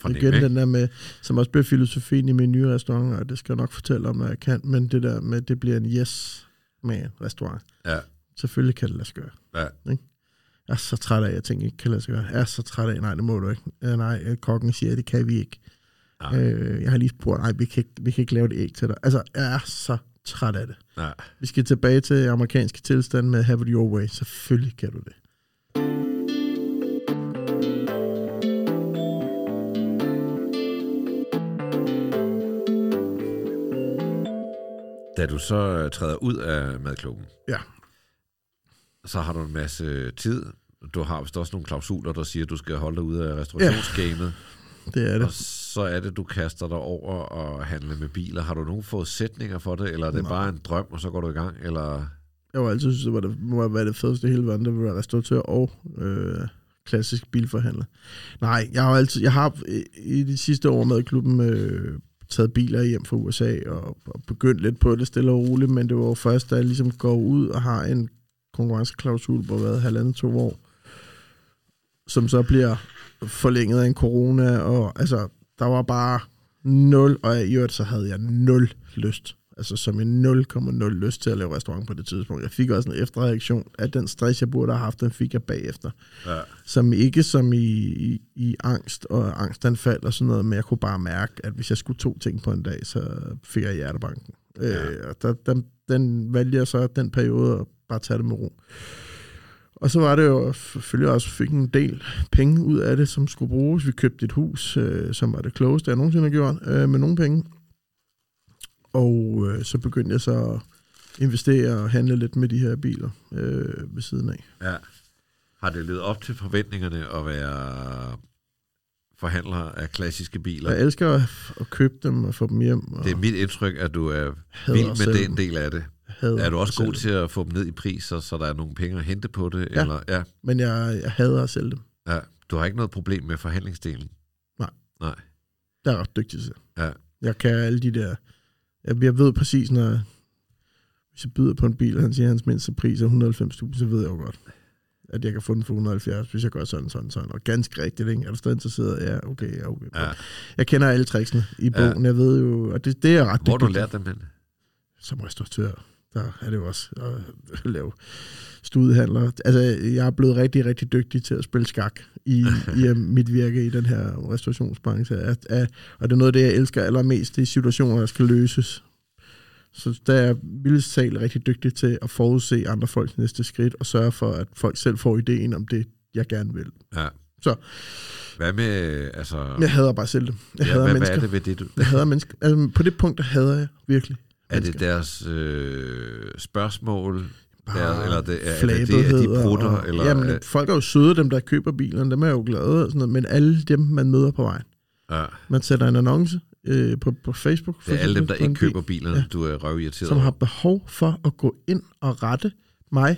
fornemme, Igen ikke? den der med, som også bliver filosofien i min nye restaurant, og det skal jeg nok fortælle om, når jeg kan, men det der med, det bliver en yes med restaurant. Ja, Selvfølgelig kan det lade sig gøre. ja, Jeg er så træt af, at jeg tænker ikke kan lade sig gøre. Jeg er så træt af, nej, det må du ikke. Øh, nej, øh, kokken siger, det kan vi ikke. Nej. Øh, jeg har lige spurgt, nej, vi kan, ikke, vi kan ikke lave det æg til dig. Altså, jeg er så træt af det. ja. Vi skal tilbage til amerikanske tilstand med have it your way. Selvfølgelig kan du det. Da du så øh, træder ud af madklubben, Ja. Så har du en masse tid. Du har vist også nogle klausuler, der siger, at du skal holde dig ude af restaurationsgamet. Det er Og det. så er det, du kaster dig over og handle med biler. Har du nogle forudsætninger for det, eller er det Nej. bare en drøm, og så går du i gang? Eller... Jeg var altid synes, det var det, må være det fedeste i hele verden, det var være restauratør og øh, klassisk bilforhandler. Nej, jeg har altid, jeg har i- i de sidste år med klubben øh, taget biler hjem fra USA og, og begyndt lidt på det stille og roligt, men det var jo først, da jeg ligesom går ud og har en konkurrenceklausul på hvad, halvandet to år, som så bliver forlænget af en corona, og altså, der var bare nul, og i øvrigt så havde jeg nul lyst. Altså som en 0,0 lyst til at lave restaurant på det tidspunkt. Jeg fik også en efterreaktion af den stress, jeg burde have haft, den fik jeg bagefter. Ja. Som ikke som i, i, i angst og angstanfald og sådan noget, men jeg kunne bare mærke, at hvis jeg skulle to ting på en dag, så fik jeg hjertebanken. Ja. Øh, og der, den, den valgte jeg så den periode at bare tage det med ro. Og så var det jo selvfølgelig også, fik en del penge ud af det, som skulle bruges. Vi købte et hus, øh, som var det klogeste, jeg nogensinde har gjort, øh, med nogle penge. Og øh, så begyndte jeg så at investere og handle lidt med de her biler øh, ved siden af. ja. Har det levet op til forventningerne at være forhandler af klassiske biler? Jeg elsker at, at købe dem og få dem hjem. Og Det er mit indtryk, at du er vild med sælge den del af det. Hader Er du også god til at få dem ned i pris, så, så der er nogle penge at hente på det? Ja. Eller, ja. Men jeg, jeg hader at sælge dem. ja. Du har ikke noget problem med forhandlingsdelen? Nej. Nej. Der er ret dygtig til. Ja. Jeg kan alle de der... Jeg, jeg ved præcis, når... Hvis jeg byder på en bil, og han siger, at hans mindste pris er 190.000, så ved jeg jo godt, at jeg kan få den for 170, hvis jeg gør sådan, sådan, sådan. Og ganske rigtigt, ikke? Er du stadig interesseret? Ja, okay, ja, okay. Ja. Jeg kender alle tricksene i bogen, jeg ved jo, og det, det er ret Hvor du dygtig til. lært dem hen? som restauratør, der er det jo også at lave studehandler. Altså, jeg er blevet rigtig, rigtig dygtig til at spille skak i, i øh, mit virke i den her restaurationsbranche. At, at, og det er noget af det, jeg elsker allermest, det er situationer, der skal løses. Så der er vildt talt rigtig dygtig til at forudse andre folks næste skridt, og sørge for, at folk selv får ideen om det, jeg gerne vil. Ja. Så. Hvad med, altså... Jeg hader bare selv dem. Jeg ja, hader hvad, hvad mennesker. er det ved det, du... Jeg hader mennesker. Altså, på det punkt, der hader jeg virkelig. Er det deres øh, spørgsmål, deres, eller det, er, er det, det, at de prutter? og- eller, jamen, øh, folk er jo søde, dem der køber bilerne, dem er jo glade og sådan noget, men alle dem, man møder på vejen. ja, Man sætter en annonce øh, på, på Facebook. for det er alle dem, der ikke køber bilerne, Ja. du er røvirriteret Som har behov for at gå ind og rette mig,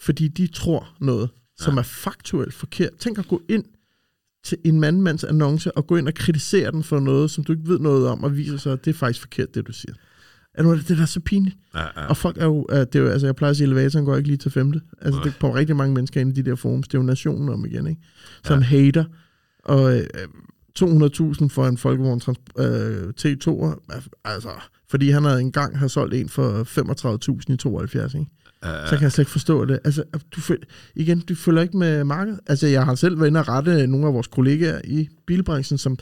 fordi de tror noget, som Ja. er faktuelt forkert. Tænk at gå ind til en mandmands annonce og gå ind og kritisere den for noget, som du ikke ved noget om, og viser sig, at det er faktisk forkert, det du siger. Er det det, der er så pinligt? Ja, ja. Og folk er jo, øh, det er jo, altså jeg plejer at sige, elevatoren går ikke lige til femte. Altså Nej. det kommer rigtig mange mennesker ind i de der forums. Det er jo nationen om igen, ikke? Som ja. hater. Og øh, 200.000 for en folkevogn øh, T2'er, altså, fordi han havde engang har solgt en for 35.000 i 72, ikke? ja, Så kan jeg slet ikke forstå det. Altså, du føl- igen, du følger ikke med markedet. Altså, jeg har selv været inde og rette nogle af vores kollegaer i bilbranchen, som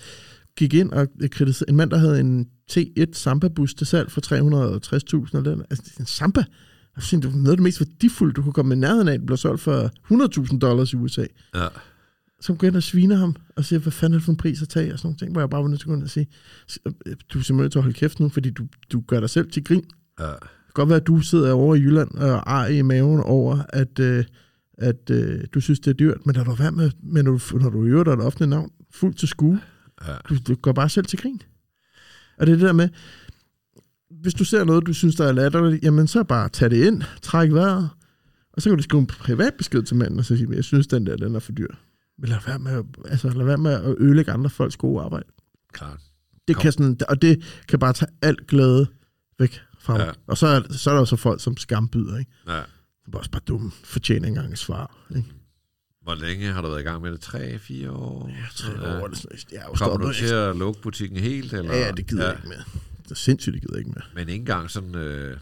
gik ind og kritiserede en mand, der havde en T1 Samba-bus til salg for 360.000. eller. Altså, en Samba. Jeg synes, det var noget af det mest værdifulde, du kunne komme i nærheden af. Blev solgt for 100.000 dollars i USA. ja. Så går ind og sviner ham og siger, hvad fanden er det for en pris at tage? Og sådan nogle ting, hvor jeg bare var nødt til at gå ind og sige, du er simpelthen til at holde kæft nu, fordi du, du gør dig selv til grin. ja. Det kan godt være, at du sidder over i Jylland og ar i maven over, at, øh, at øh, du synes, det er dyrt, men lad du være med, men når du, når du øver dig et offentligt navn, fuldt til skue, ja. du, du går bare selv til grin. Og det er det der med, hvis du ser noget, du synes, der er latterligt, jamen så bare tag det ind, træk vejret, og så kan du skrive en privat besked til manden, og så sige, jeg synes, den der, den er for dyr. Men lad være med, at- altså, lad være med at ødelægge andre folks gode arbejde. Klart. Det Kom. kan sådan, og det kan bare tage alt glæde væk fra mig. Ja. Og så er, så er der jo så folk, som skambyder, ikke? Ja. Det er også bare dumme, fortjener ikke engang et svar. Ikke? Hvor længe har du været i gang med det? Tre, fire år? Jeg tror, Ja. ja. det, jeg er jo Kommer du til at lukke butikken helt? Eller? Ja, ja, det gider ja. jeg ikke med. Det er sindssygt, det gider jeg ikke med. Men ikke engang sådan øh,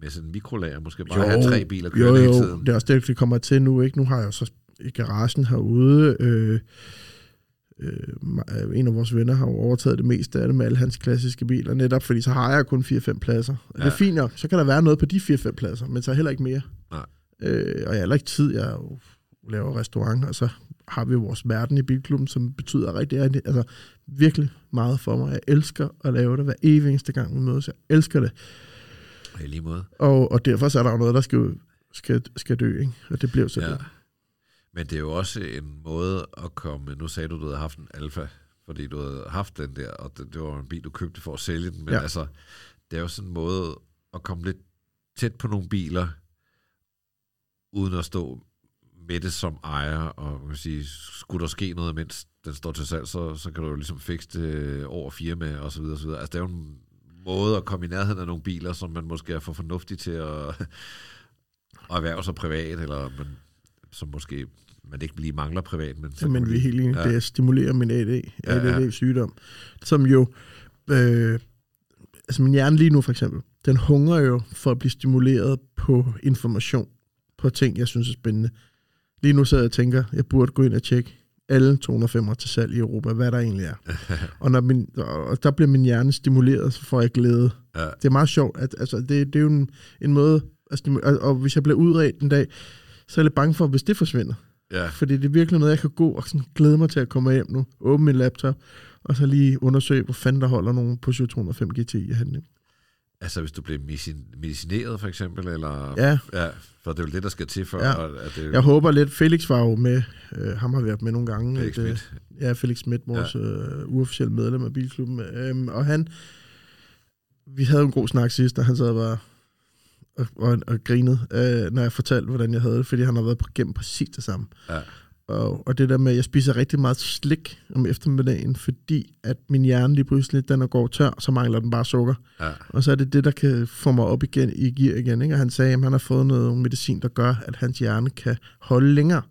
med sådan en mikrolager, måske bare have tre biler jo, kørende hele jo, tiden. det er også det, det kommer til nu. Ikke? Nu har jeg jo så i garagen herude, øh, øh, en af vores venner har jo overtaget det meste af det med alle hans klassiske biler, netop fordi så har jeg kun 4-5 pladser. Og ja. det Ja. er fint nok, så kan der være noget på de 4-5 pladser, men så heller ikke mere. Nej. Øh, og jeg har heller ikke tid, jeg jo laver restaurant, og så har vi vores verden i bilklubben, som betyder rigtig, rigtig altså, virkelig meget for mig. Jeg elsker at lave det hver evig eneste gang, vi mødes. Jeg elsker det. I lige måde. Og, og derfor så er der jo noget, der skal, skal, skal dø, ikke? Og det bliver så Ja. det. Men det er jo også en måde at komme... Nu sagde du, du havde haft en Alfa, fordi du havde haft den der, og det, det var en bil, du købte for at sælge den. Men ja. altså, det er jo sådan en måde at komme lidt tæt på nogle biler, uden at stå med det som ejer, og man kan sige, skulle der ske noget, mens den står til salg, så, så kan du jo ligesom fikse det over firma og så videre, og så videre. Altså, det er jo en måde at komme i nærheden af nogle biler, som man måske er for fornuftig til at, at erhverve sig privat, eller man, som måske man ikke lige mangler privat, men Jamen, kunne vi er helt enige. Ja. Ja. Det stimulerer min AD, Ja, ja. ADD-sygdom, som jo... Øh, altså min hjerne lige nu for eksempel, den hungrer jo for at blive stimuleret på information, på ting, jeg synes er spændende. Lige nu sidder jeg og tænker, jeg burde gå ind og tjekke alle 205'ere til salg i Europa, hvad der egentlig er. og, når min, og der bliver min hjerne stimuleret, så får jeg glæde. Ja. Det er meget sjovt. At, altså, det, det er jo en, en måde stimulere, og, og hvis jeg bliver udredt en dag, så er jeg lidt bange for, hvis det forsvinder. Ja, Fordi det er virkelig noget, jeg kan gå og sådan glæde mig til at komme hjem nu, åbne min laptop, og så lige undersøge, hvor fanden der holder nogle Peugeot 205 GTI henne. Altså hvis du bliver medicin- medicineret for eksempel, eller... Ja, ja for det er jo det, der skal til for, Ja. at det jeg håber lidt, Felix var jo med, øh, ham har været med nogle gange. Felix at, øh, Schmidt. Ja, Felix Schmidt, vores ja. øh, uofficielle medlem af Bilklubben. Øhm, og han, vi havde en god snak sidst, og han sad bare og, og, og grinede, øh, når jeg fortalte, hvordan jeg havde det, fordi han har været på- gennem præcis det samme. Ja. Og, og det der med, at jeg spiser rigtig meget slik om eftermiddagen, fordi at min hjerne lige pludselig, den er går tør, så mangler den bare sukker. Ja. Og så er det det, der kan få mig op igen i gear igen. Ikke? Og han sagde, at han har fået noget medicin, der gør, at hans hjerne kan holde længere.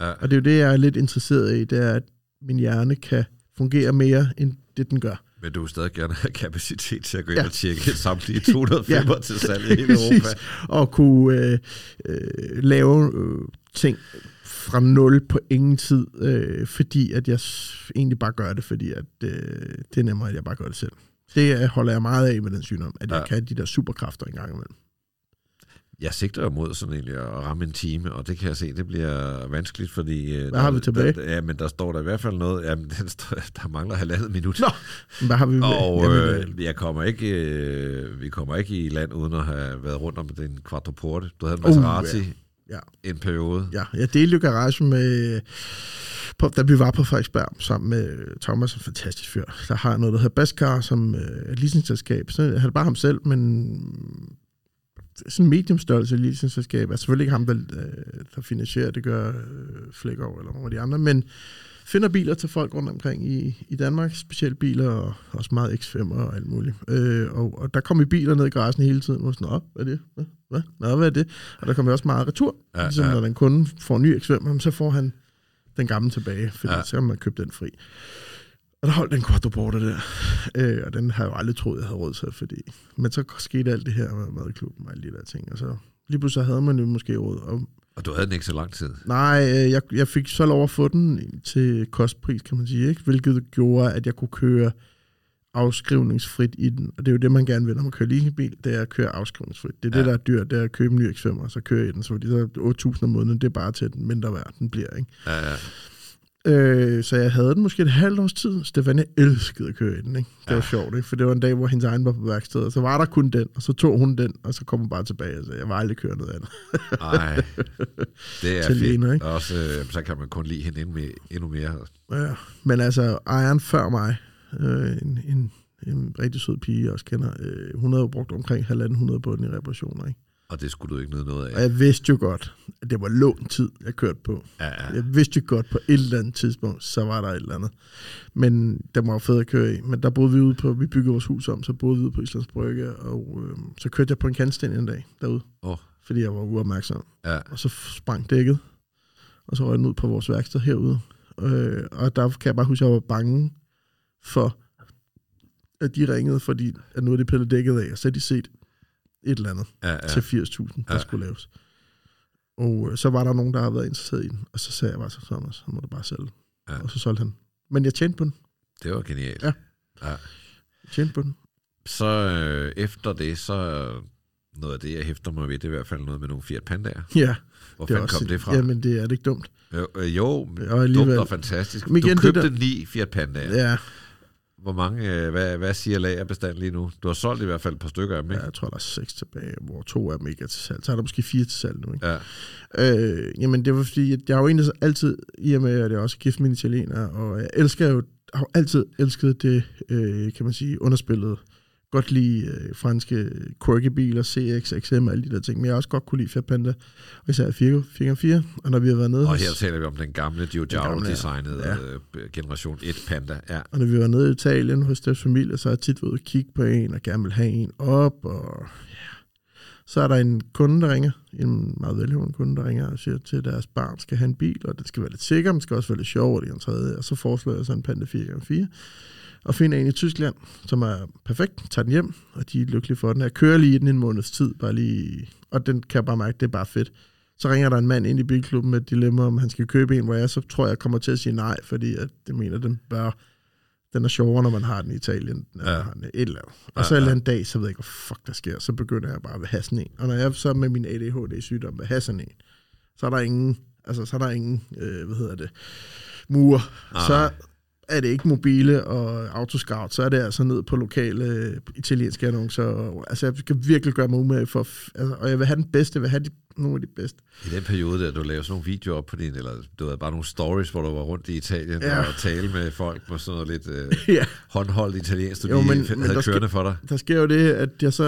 Ja. Og det er jo det, jeg er lidt interesseret i, det er, at min hjerne kan fungere mere, end det den gør. Men du vil stadig gerne have kapacitet til at gå ind Ja. og tjekke samtlige 205 Ja. til salg i hele. Europa. Og kunne øh, øh, lave øh, ting fra nul på ingen tid, øh, fordi at jeg egentlig bare gør det, fordi at, øh, det er nemmere, at jeg bare gør det selv. Det øh, holder jeg meget af med den sygdom, at jeg Ja. kan de der superkræfter engang imellem. Jeg sigter jo mod sådan egentlig at ramme en time, og det kan jeg se, det bliver vanskeligt, fordi... øh, Hvad har der- vi tilbage? Der, ja, men der står der i hvert fald noget... Jamen, den står, der mangler halvandet minut. Nå, Hvad har vi med? Og øh, jeg kommer ikke, øh, vi kommer ikke i land uden at have været rundt om den quattroporte. Du havde en Maserati Uh, uh, ja. en periode. Ja, jeg delte jo garage med, på, da vi var på Frederiksberg, sammen med Thomas, en fantastisk fyr. Der har noget, der hedder Baskar, som øh, er leasingselskab. Så han er bare ham selv, men sådan en mediumstørrelse leasingselskab. Er selvfølgelig ikke ham, der, øh, der finansierer, det gør øh, Flækov eller nogle af de andre, men finder biler til folk rundt omkring i, i Danmark, specielt biler og også meget X5 og alt muligt. Øh, og, og der kom vi biler ned i garagen hele tiden, og sådan, Nå, hvad er det? Hvad? Hvad? Nå, hvad er det? Og der kom jo også meget retur. Ja, ligesom ja. når den kunde får en ny X5, jamen, så får han den gamle tilbage, fordi Ja. så kan man købe den fri. Og der holdt den quadruporter der, øh, og den har jeg jo aldrig troet, jeg havde råd til, fordi... Men så skete alt det her med madklubben og alle de der ting, og så lige pludselig havde man jo måske råd. Og, Og du havde den ikke så lang tid. nej, øh, jeg, jeg fik så lov at få den til kostpris, kan man sige, ikke? hvilket gjorde, at jeg kunne køre afskrivningsfrit i den. Og det er jo det, man gerne vil, når man kører leasingbil, det er at køre afskrivningsfrit. Det er ja. Det, der er dyrt, det er at købe en ny X5, og så køre i den. Så fordi så 8.000 om måneden, det er bare til den mindre værd, den bliver. Ikke? Ja, ja. Øh, så jeg havde den måske et halvt års tid. Stefan, jeg elskede at køre i den. Ikke? Det var Ja. sjovt, ikke? for det var en dag, hvor hendes egen var på værkstedet, og så var der kun den, og så tog hun den, og så kom hun bare tilbage og sagde, jeg var aldrig køre noget andet. Ej, det er Til Lena, fedt. ikke? Også, øh, så kan man kun lide hende endnu mere. Endnu mere. Ja, men altså, ejeren før mig, øh, en, en, en rigtig sød pige, jeg også kender, øh, hun havde jo brugt omkring 1.500 på den i reparationer, ikke? Og det skulle du ikke nyde noget Og af. jeg vidste jo godt, at det var lånt tid, jeg kørte på. Ja, ja. Jeg vidste jo godt, på et eller andet tidspunkt, så var der et eller andet. Men det var fedt at køre i. Men der boede vi ude på, vi byggede vores hus om, så boede vi ude på Islands Brygge, og øh, så kørte jeg på en kantsten en dag derude, Åh. fordi jeg var uopmærksom. ja. Og så sprang dækket, og så røg den ud på vores værksted herude. Øh, og der kan jeg bare huske, at jeg var bange for, at de ringede, fordi at nu er det pillet dækket af, og så har de set et eller andet Ja, ja. til 80.000, der Ja. skulle laves. Og øh, så var der nogen, der havde været interesseret i den, og så sagde jeg bare til Thomas, så må du bare sælge. Ja. Og så solgte han. Men jeg tjente på den. Det var genialt. Ja. ja. Jeg tjente på den. Så øh, efter det, så øh, noget af det, jeg hæfter mig ved, det er i hvert fald noget med nogle Fiat Pandaer. Ja, Hvor det fanden kom det fra? Jamen, det er det ikke dumt. Jo, øh, jo Og dumt og fantastisk. Men igen, du det købte der- ni Fiat Pandaer. Ja, Hvor mange, øh, hvad, hvad siger lagerbestand lige nu? Du har solgt i hvert fald et par stykker af dem, ja, ikke? jeg tror, der er seks tilbage, hvor to af dem ikke er til salg. Så er der måske fire til salg nu, ikke? Ja. Øh, jamen, det var fordi, at jeg har jo egentlig altid, i og med, at jeg også er gift med en italiener, og jeg elsker jo, har jo altid elsket det, øh, kan man sige, underspillet. Godt lide øh, franske quirky biler, CX, XM, alle de der ting, men jeg har også godt kunne lide Fiat Panda, og især 4x4, og når vi har været nede Og hos, her taler vi om den gamle Giugiaro gamle, ja. øh, generation 1 Panda. Ja. og når vi var nede i Italien hos deres familie, så har jeg tit været ude og kigge på en, og gerne vil have en op, og ja. Så er der en kunde, der ringer, en meget velhævende kunde, der ringer og siger til, at deres barn skal have en bil, og det skal være lidt sikker, men skal også være lidt sjov, og det er en tredje. Og så foreslår jeg så en Panda 4x4, og finder en i Tyskland, som er perfekt, tager den hjem, og de er lykkelige for den. Jeg kører lige i den en måneds tid, bare lige, og den kan jeg bare mærke, det er bare fedt. Så ringer der en mand ind i bilklubben med et dilemma, om han skal købe en, hvor jeg så tror, jeg kommer til at sige nej, fordi at jeg mener, den bør den er sjovere, når man har den i Italien, når Ja. man har den et eller andet. Og Ja, så en ja. anden dag, så ved jeg ikke, hvad fuck der sker. Så begynder jeg bare at have sådan en. Og når jeg så med min ADHD-sygdom vil have sådan en, så er der ingen, altså så er der ingen, øh, hvad hedder det, mur. Nej. Så er det ikke mobile og autoscout, så er det altså ned på lokale øh, italienske annoncer. Og, altså jeg skal virkelig gøre mig umage for, altså, og jeg vil have den bedste, jeg vil have de, nogle af de bedste. I den periode der, du lavede sådan nogle videoer op på din, eller du havde bare nogle stories, hvor du var rundt i Italien Ja. og tale med folk på sådan noget lidt øh, ja. håndholdt italiensk, du Jo, lige men- men, men havde der skal- kørende for dig. Der sker jo det, at jeg så,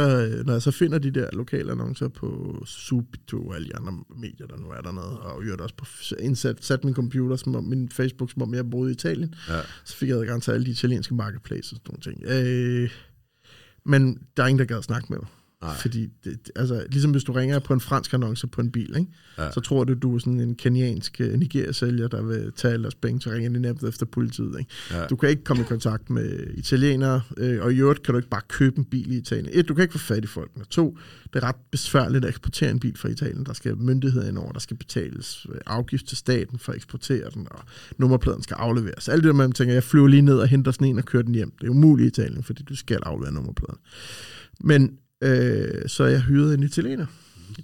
når jeg så finder de der lokale annoncer på Subito og alle de andre medier, der nu er dernede, og gjorde også på indsat, sat min computer, som om, min Facebook, som om jeg boede i Italien, Ja. så fik jeg adgang til alle de italienske marketplaces og sådan nogle ting. Øh, men der er ingen, der gad at snakke med mig. Nej. Fordi, det, altså, ligesom hvis du ringer på en fransk annonce på en bil, ikke? Ja. Så tror du, du er sådan en kenyansk øh, Nigeria-sælger, der vil tage alle deres penge, så ringer de nemt efter politiet. Ikke? Ja. Du kan ikke komme i kontakt med italienere, øh, og i øvrigt kan du ikke bare købe en bil i Italien. Et, du kan ikke få fat i folkene. To, det er ret besværligt at eksportere en bil fra Italien. Der skal myndigheder ind over, der skal betales øh, afgift til staten for at eksportere den, og nummerpladen skal afleveres. Alt det der, man tænker, jeg flyver lige ned og henter sådan en og kører den hjem. Det er umuligt i Italien, fordi du skal aflevere nummerpladen. Men øh, så jeg hyrede en italiener,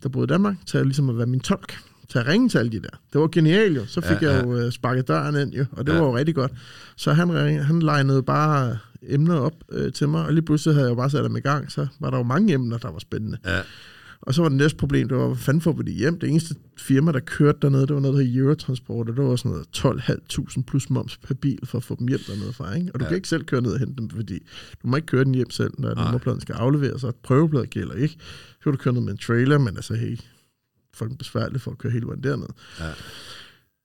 der boede i Danmark, til at ligesom at være min tolk til at ringe til alle de der. Det var genialt jo. Så fik Ja, ja, jeg jo øh, sparket døren ind jo, og det Ja. var jo rigtig godt. Så han, han legnede bare emner op øh, til mig, og lige pludselig havde jeg jo bare sat dem i gang, så var der jo mange emner, der var spændende. Ja. Og så var det næste problem, det var, hvad fanden får vi det hjem? Det eneste firma, der kørte dernede, det var noget, der hed Eurotransport, og det var sådan noget 12.500 plus moms per bil for at få dem hjem dernede fra. Ikke? Og du Ja. kan ikke selv køre ned og hente dem, fordi du må ikke køre den hjem selv, når nummerpladen skal afleveres, og prøvebladet gælder ikke. Så kan du køre ned med en trailer, men altså hey, folk besværligt for at køre hele vejen derned. Ja.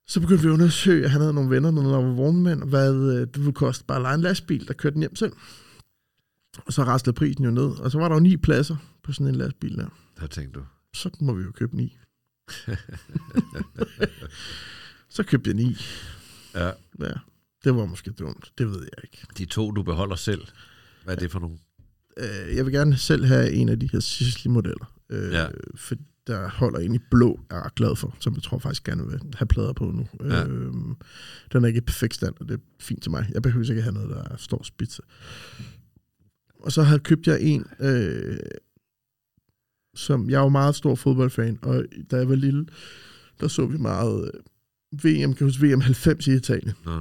Så begyndte vi at undersøge, at han havde nogle venner, der var vognmænd, hvad øh, det ville koste bare at lege en lastbil, der kørte den hjem selv. Og så raslede prisen jo ned, og så var der jo ni pladser på sådan en lastbil der. Der tænkte du. Så må vi jo købe ni. så købte jeg ni. Ja. Ja, det var måske dumt. Det ved jeg ikke. De to, du beholder selv. Hvad er det for nogle? Øh, jeg vil gerne selv have en af de her Sisley-modeller. Øh, Ja. ja. For der holder en i blå, jeg er glad for, som jeg tror faktisk gerne vil have plader på nu. Ja. Øh, den er ikke i perfekt stand, og det er fint til mig. Jeg behøver ikke have noget, der står spidse. Og så havde købt jeg en, øh, som jeg er jo meget stor fodboldfan, og da jeg var lille, der så vi meget øh, VM, kan huske VM 90 i Italien. Nå.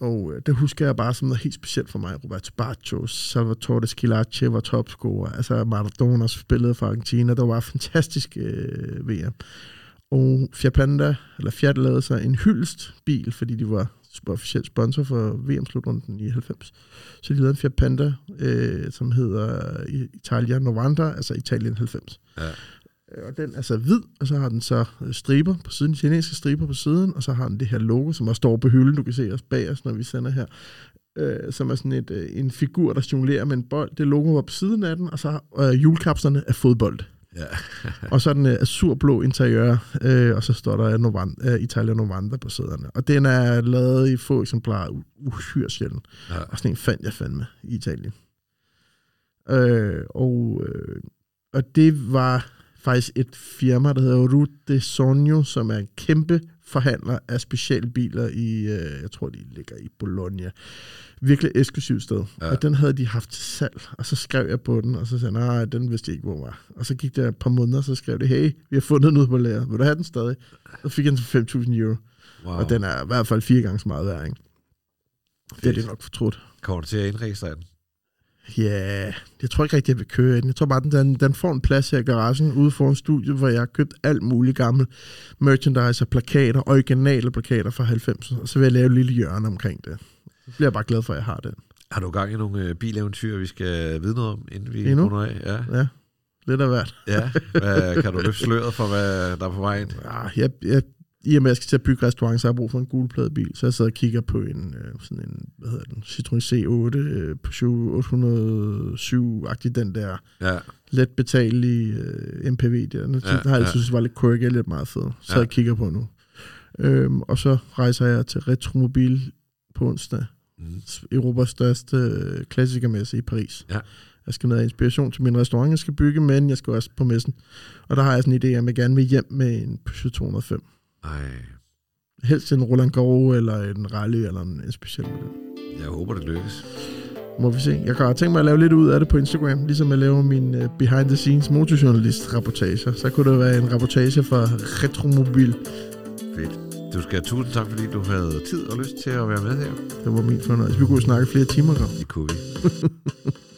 Og øh, det husker jeg bare som noget helt specielt for mig. Roberto Baggio, Salvatore Schillaci var topscorer. Altså Maradona spillede for Argentina. Det var bare fantastisk øh, VM. Og Fiat Panda, eller Fiat lavede sig en hyldest bil, fordi de var officiel sponsor for VM-slutrunden i 90. Så de lavede en Fiat Panda, øh, som hedder Italia 90, altså Italien 90. Ja. Øh, Og den er så hvid, og så har den så øh, striber på siden, kinesiske striber på siden, og så har den det her logo, som også står på hylden, du kan se os bag os, når vi sender her, øh, som er sådan et, øh, en figur, der jonglerer med en bold. Det logo var på siden af den, og så øh, julekapslerne er fodbold. Ja. og så er den øh, azurblå interiør, øh, og så står der Novanda, øh, Italia Novanda på sæderne. Og den er lavet i få eksemplarer, uhyre sjældent. ja. Og sådan en fandt jeg fandme i Italien. Øh, og, øh, og det var faktisk et firma, der hedder Rute Sonio, som er en kæmpe forhandler af specialbiler i, øh, jeg tror, de ligger i Bologna. Virkelig eksklusivt sted. Ja. Og den havde de haft til salg, og så skrev jeg på den, og så sagde jeg, nej, den vidste jeg ikke, hvor var. Og så gik der et par måneder, så skrev det, hey, vi har fundet den ude på lager. Vil du have den stadig? Så fik jeg den til 5.000 euro. Wow. Og den er i hvert fald fire gange så meget værd, ikke? Det er det nok fortrudt. Kommer du til at indregistrere den? Ja, yeah, jeg tror ikke rigtig, jeg vil køre den. Jeg tror bare, den, den, får en plads her i garagen ude foran studiet, hvor jeg har købt alt muligt gammel merchandise og plakater, originale plakater fra 90'erne, og så vil jeg lave et lille hjørne omkring det. Så bliver jeg bare glad for, at jeg har den. Har du gang i nogle øh, bileventyr, vi skal vide noget om, inden vi Endnu? runder af? Ja. Ja, lidt af hvert. ja. Hvad, kan du løfte sløret for, hvad der er på vej ind? Ah, jeg, jeg, I og med, at jeg skal til at bygge restaurant, så har jeg brug for en gulpladebil. Så jeg sidder og kigger på en, øh, sådan en hvad hedder den, Citroën C8, øh, Peugeot 807-agtig, den der Ja. let betalige øh, MPV der. Den Ja, har jeg ja. synes var lidt quirky lidt meget fed. Så Ja. jeg kigger på nu. Øhm, og så rejser jeg til Retromobil på onsdag. Mm. Europas største øh, klassikermesse i Paris. Ja. Jeg skal af inspiration til min restaurant, jeg skal bygge, men jeg skal også på messen. Og der har jeg sådan en idé, at jeg gerne vil hjem med en Peugeot 205. Ej, Helst en Roland Garros, eller en Rally, eller en, en speciel model. jeg håber, det lykkes. Må vi se. Jeg kan tænke mig at lave lidt ud af det på Instagram, ligesom jeg laver min uh, behind the scenes motorjournalist-rapportager. Så kunne det være en rapportage fra Retromobil. Fedt. Du skal have tusind tak, fordi du havde tid og lyst til at være med her. Det var min fornøjelse. Vi kunne snakke flere timer. Det kunne vi.